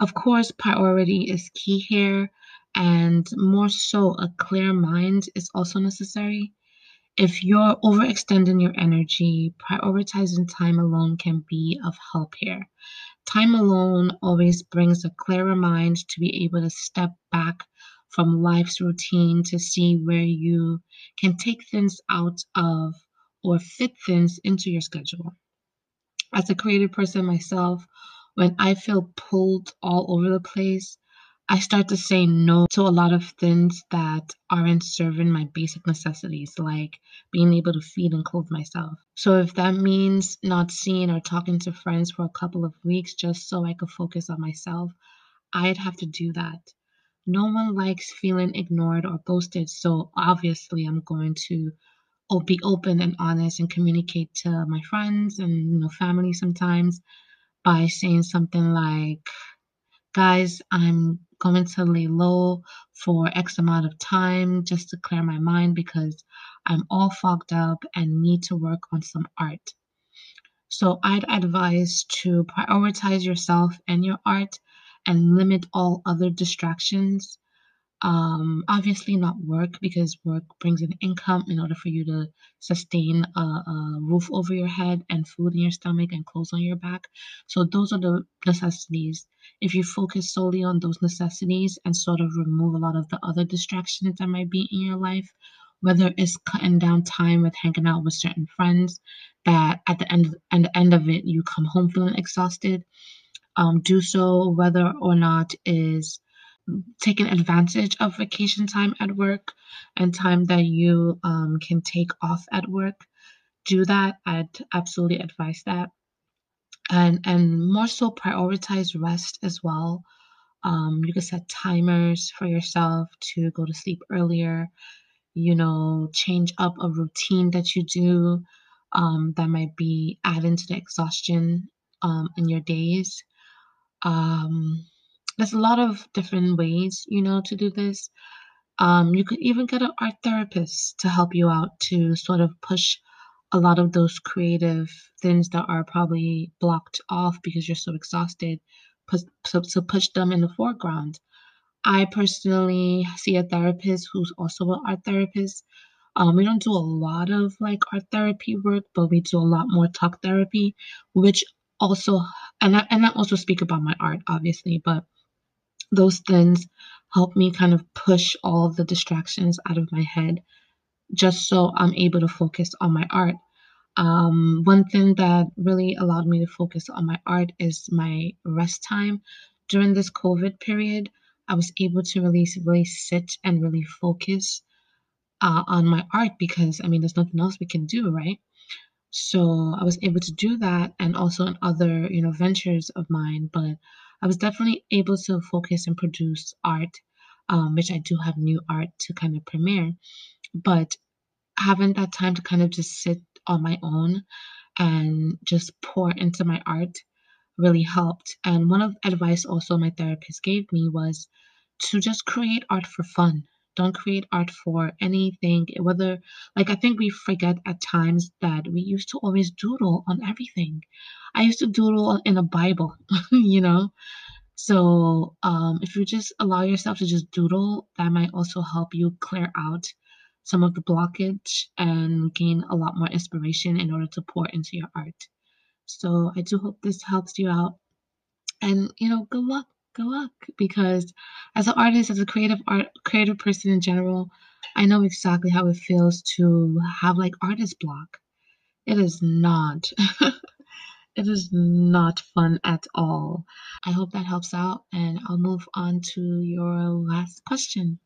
Of course, priority is key here, and more so, a clear mind is also necessary. If you're overextending your energy, prioritizing time alone can be of help here. Time alone always brings a clearer mind to be able to step back from life's routine to see where you can take things out of or fit things into your schedule. As a creative person myself, when I feel pulled all over the place, I start to say no to a lot of things that aren't serving my basic necessities, like being able to feed and clothe myself. So, if that means not seeing or talking to friends for a couple of weeks just so I could focus on myself, I'd have to do that. No one likes feeling ignored or ghosted, so obviously, I'm going to be open and honest and communicate to my friends and you know family sometimes by saying something like guys i'm going to lay low for X amount of time just to clear my mind because I'm all fogged up and need to work on some art. So I'd advise to prioritize yourself and your art and limit all other distractions um, obviously not work because work brings in income in order for you to sustain a, a, roof over your head and food in your stomach and clothes on your back. So those are the necessities. If you focus solely on those necessities and sort of remove a lot of the other distractions that might be in your life, whether it's cutting down time with hanging out with certain friends that at the end and the end of it you come home feeling exhausted, um, do so whether or not is taking advantage of vacation time at work and time that you um, can take off at work do that. I'd absolutely advise that. And and more so prioritize rest as well. Um, you can set timers for yourself to go to sleep earlier you know change up a routine that you do um, that might be adding to the exhaustion um, in your days. Um, there's a lot of different ways, you know, to do this. Um, you could even get an art therapist to help you out to sort of push a lot of those creative things that are probably blocked off because you're so exhausted, so, so push them in the foreground. I personally see a therapist who's also an art therapist. Um, we don't do a lot of like art therapy work, but we do a lot more talk therapy, which also and I, and I also speak about my art, obviously, but those things help me kind of push all the distractions out of my head just so I'm able to focus on my art. Um, one thing that really allowed me to focus on my art is my rest time. During this COVID period, I was able to really, really sit and really focus uh, on my art because, I mean, there's nothing else we can do, right? So I was able to do that and also in other, you know, ventures of mine. But I was definitely able to focus and produce art, um, which I do have new art to kind of premiere. But having that time to kind of just sit on my own and just pour into my art really helped. And one of advice also my therapist gave me was to just create art for fun. Don't create art for anything, whether, like, I think we forget at times that we used to always doodle on everything. I used to doodle in a Bible, you know? So, um, if you just allow yourself to just doodle, that might also help you clear out some of the blockage and gain a lot more inspiration in order to pour into your art. So, I do hope this helps you out. And, you know, good luck good luck because as an artist as a creative art creative person in general i know exactly how it feels to have like artist block. It is not it is not fun at all. I hope that helps out and i'll move on to your last question.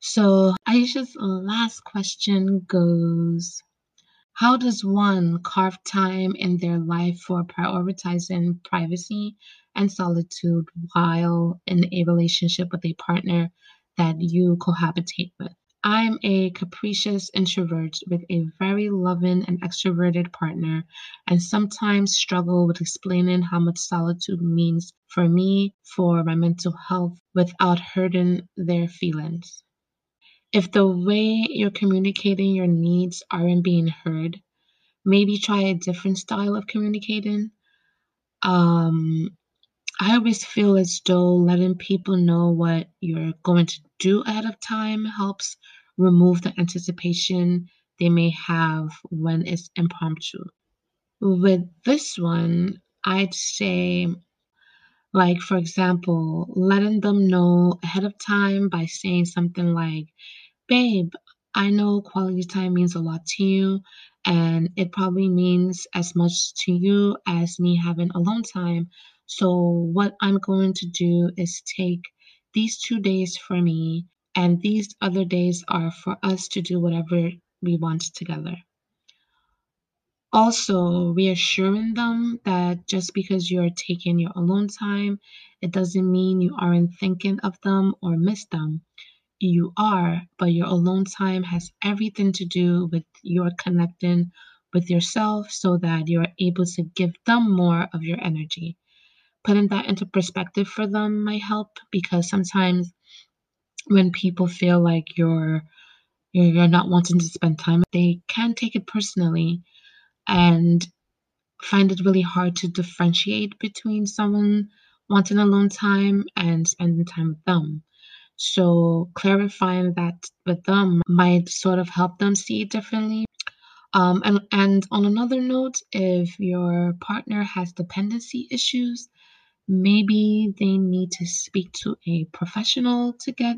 So aisha's last question goes how does one carve time in their life for prioritizing privacy and solitude while in a relationship with a partner that you cohabitate with? I'm a capricious introvert with a very loving and extroverted partner, and sometimes struggle with explaining how much solitude means for me for my mental health without hurting their feelings. If the way you're communicating your needs aren't being heard, maybe try a different style of communicating. Um, I always feel as though letting people know what you're going to do ahead of time helps remove the anticipation they may have when it's impromptu. With this one, I'd say, like, for example, letting them know ahead of time by saying something like, Babe, I know quality time means a lot to you, and it probably means as much to you as me having alone time. So, what I'm going to do is take these two days for me, and these other days are for us to do whatever we want together. Also, reassuring them that just because you're taking your alone time, it doesn't mean you aren't thinking of them or miss them you are, but your alone time has everything to do with your connecting with yourself so that you're able to give them more of your energy. Putting that into perspective for them might help because sometimes when people feel like you're you're, not wanting to spend time, they can take it personally and find it really hard to differentiate between someone wanting alone time and spending time with them. So clarifying that with them might sort of help them see it differently. Um, and, and on another note, if your partner has dependency issues, maybe they need to speak to a professional to get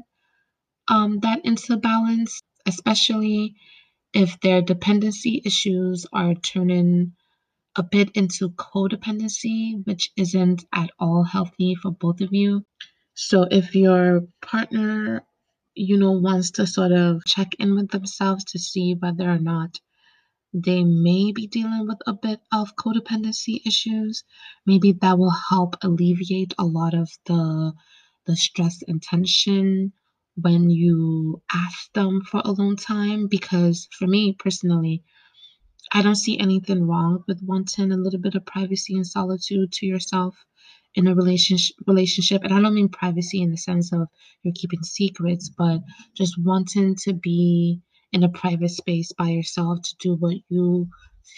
um, that into balance, especially if their dependency issues are turning a bit into codependency, which isn't at all healthy for both of you. So if your partner, you know, wants to sort of check in with themselves to see whether or not they may be dealing with a bit of codependency issues, maybe that will help alleviate a lot of the the stress and tension when you ask them for alone time because for me personally I don't see anything wrong with wanting a little bit of privacy and solitude to yourself in a relationship relationship. And i don't mean privacy in the sense of you're keeping secrets but just wanting to be in a private space by yourself to do what you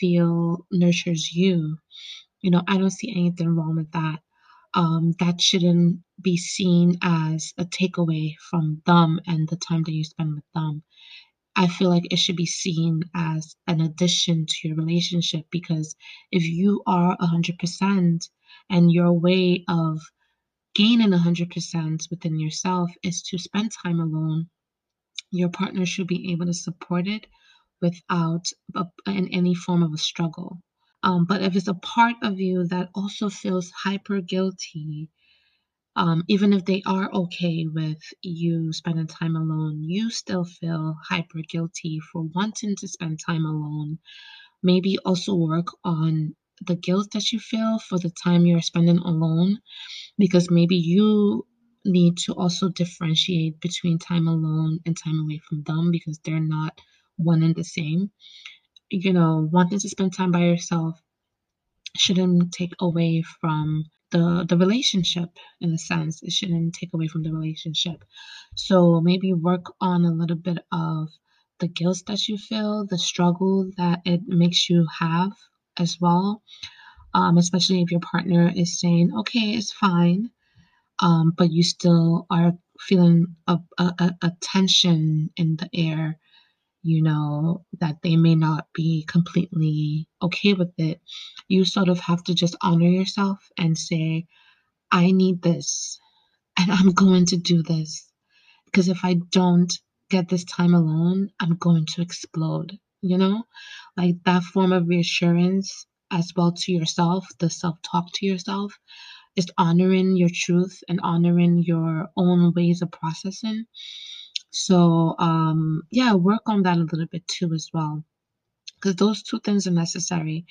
feel nurtures you. You know i don't see anything wrong with that. Um, that shouldn't be seen as a takeaway from them and the time that you spend with them I feel like it should be seen as an addition to your relationship because if you are 100% and your way of gaining 100% within yourself is to spend time alone, your partner should be able to support it without a, in any form of a struggle. Um, but if it's a part of you that also feels hyper guilty, um, even if they are okay with you spending time alone, you still feel hyper guilty for wanting to spend time alone. Maybe also work on the guilt that you feel for the time you're spending alone because maybe you need to also differentiate between time alone and time away from them because they're not one and the same. You know, wanting to spend time by yourself shouldn't take away from the the relationship in a sense. It shouldn't take away from the relationship. So maybe work on a little bit of the guilt that you feel, the struggle that it makes you have as well. Um, especially if your partner is saying, okay, it's fine, um, but you still are feeling a, a, a tension in the air, you know, that they may not be completely okay with it. You sort of have to just honor yourself and say, I need this and I'm going to do this. Because if I don't get this time alone, I'm going to explode, you know? Like that form of reassurance as well to yourself, the self talk to yourself, is honoring your truth and honoring your own ways of processing. So, um, yeah, work on that a little bit too as well. Because those two things are necessary.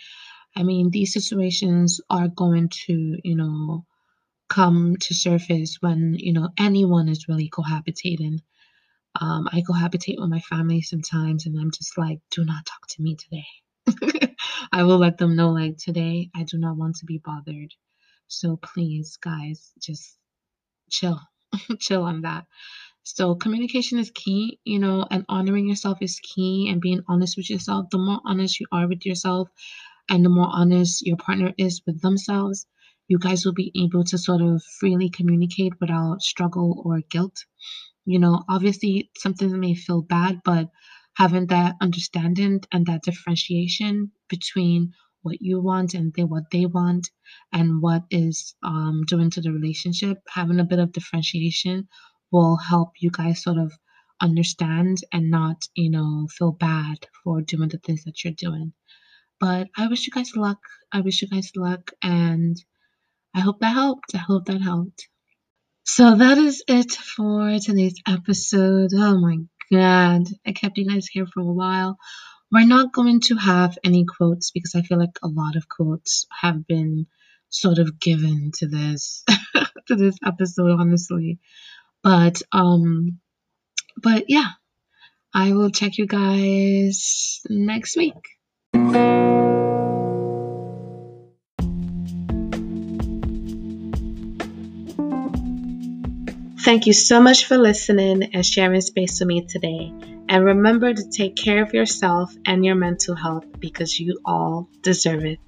I mean, these situations are going to, you know, come to surface when, you know, anyone is really cohabitating. Um, I cohabitate with my family sometimes, and I'm just like, do not talk to me today. I will let them know, like, today I do not want to be bothered. So please, guys, just chill, chill on that. So communication is key, you know, and honoring yourself is key and being honest with yourself. The more honest you are with yourself and the more honest your partner is with themselves, you guys will be able to sort of freely communicate without struggle or guilt. You know, obviously something may feel bad, but having that understanding and that differentiation between what you want and they what they want and what is um, doing to the relationship having a bit of differentiation will help you guys sort of understand and not you know feel bad for doing the things that you're doing. But i wish you guys luck. I wish you guys luck and i hope that helped. I hope that helped. So that is it for today's episode. Oh my god. I kept you guys here for a while. We're not going to have any quotes because I feel like a lot of quotes have been sort of given to this to this episode, honestly. But um but yeah, I will check you guys next week. Thank you so much for listening and sharing space with me today. And remember to take care of yourself and your mental health because you all deserve it.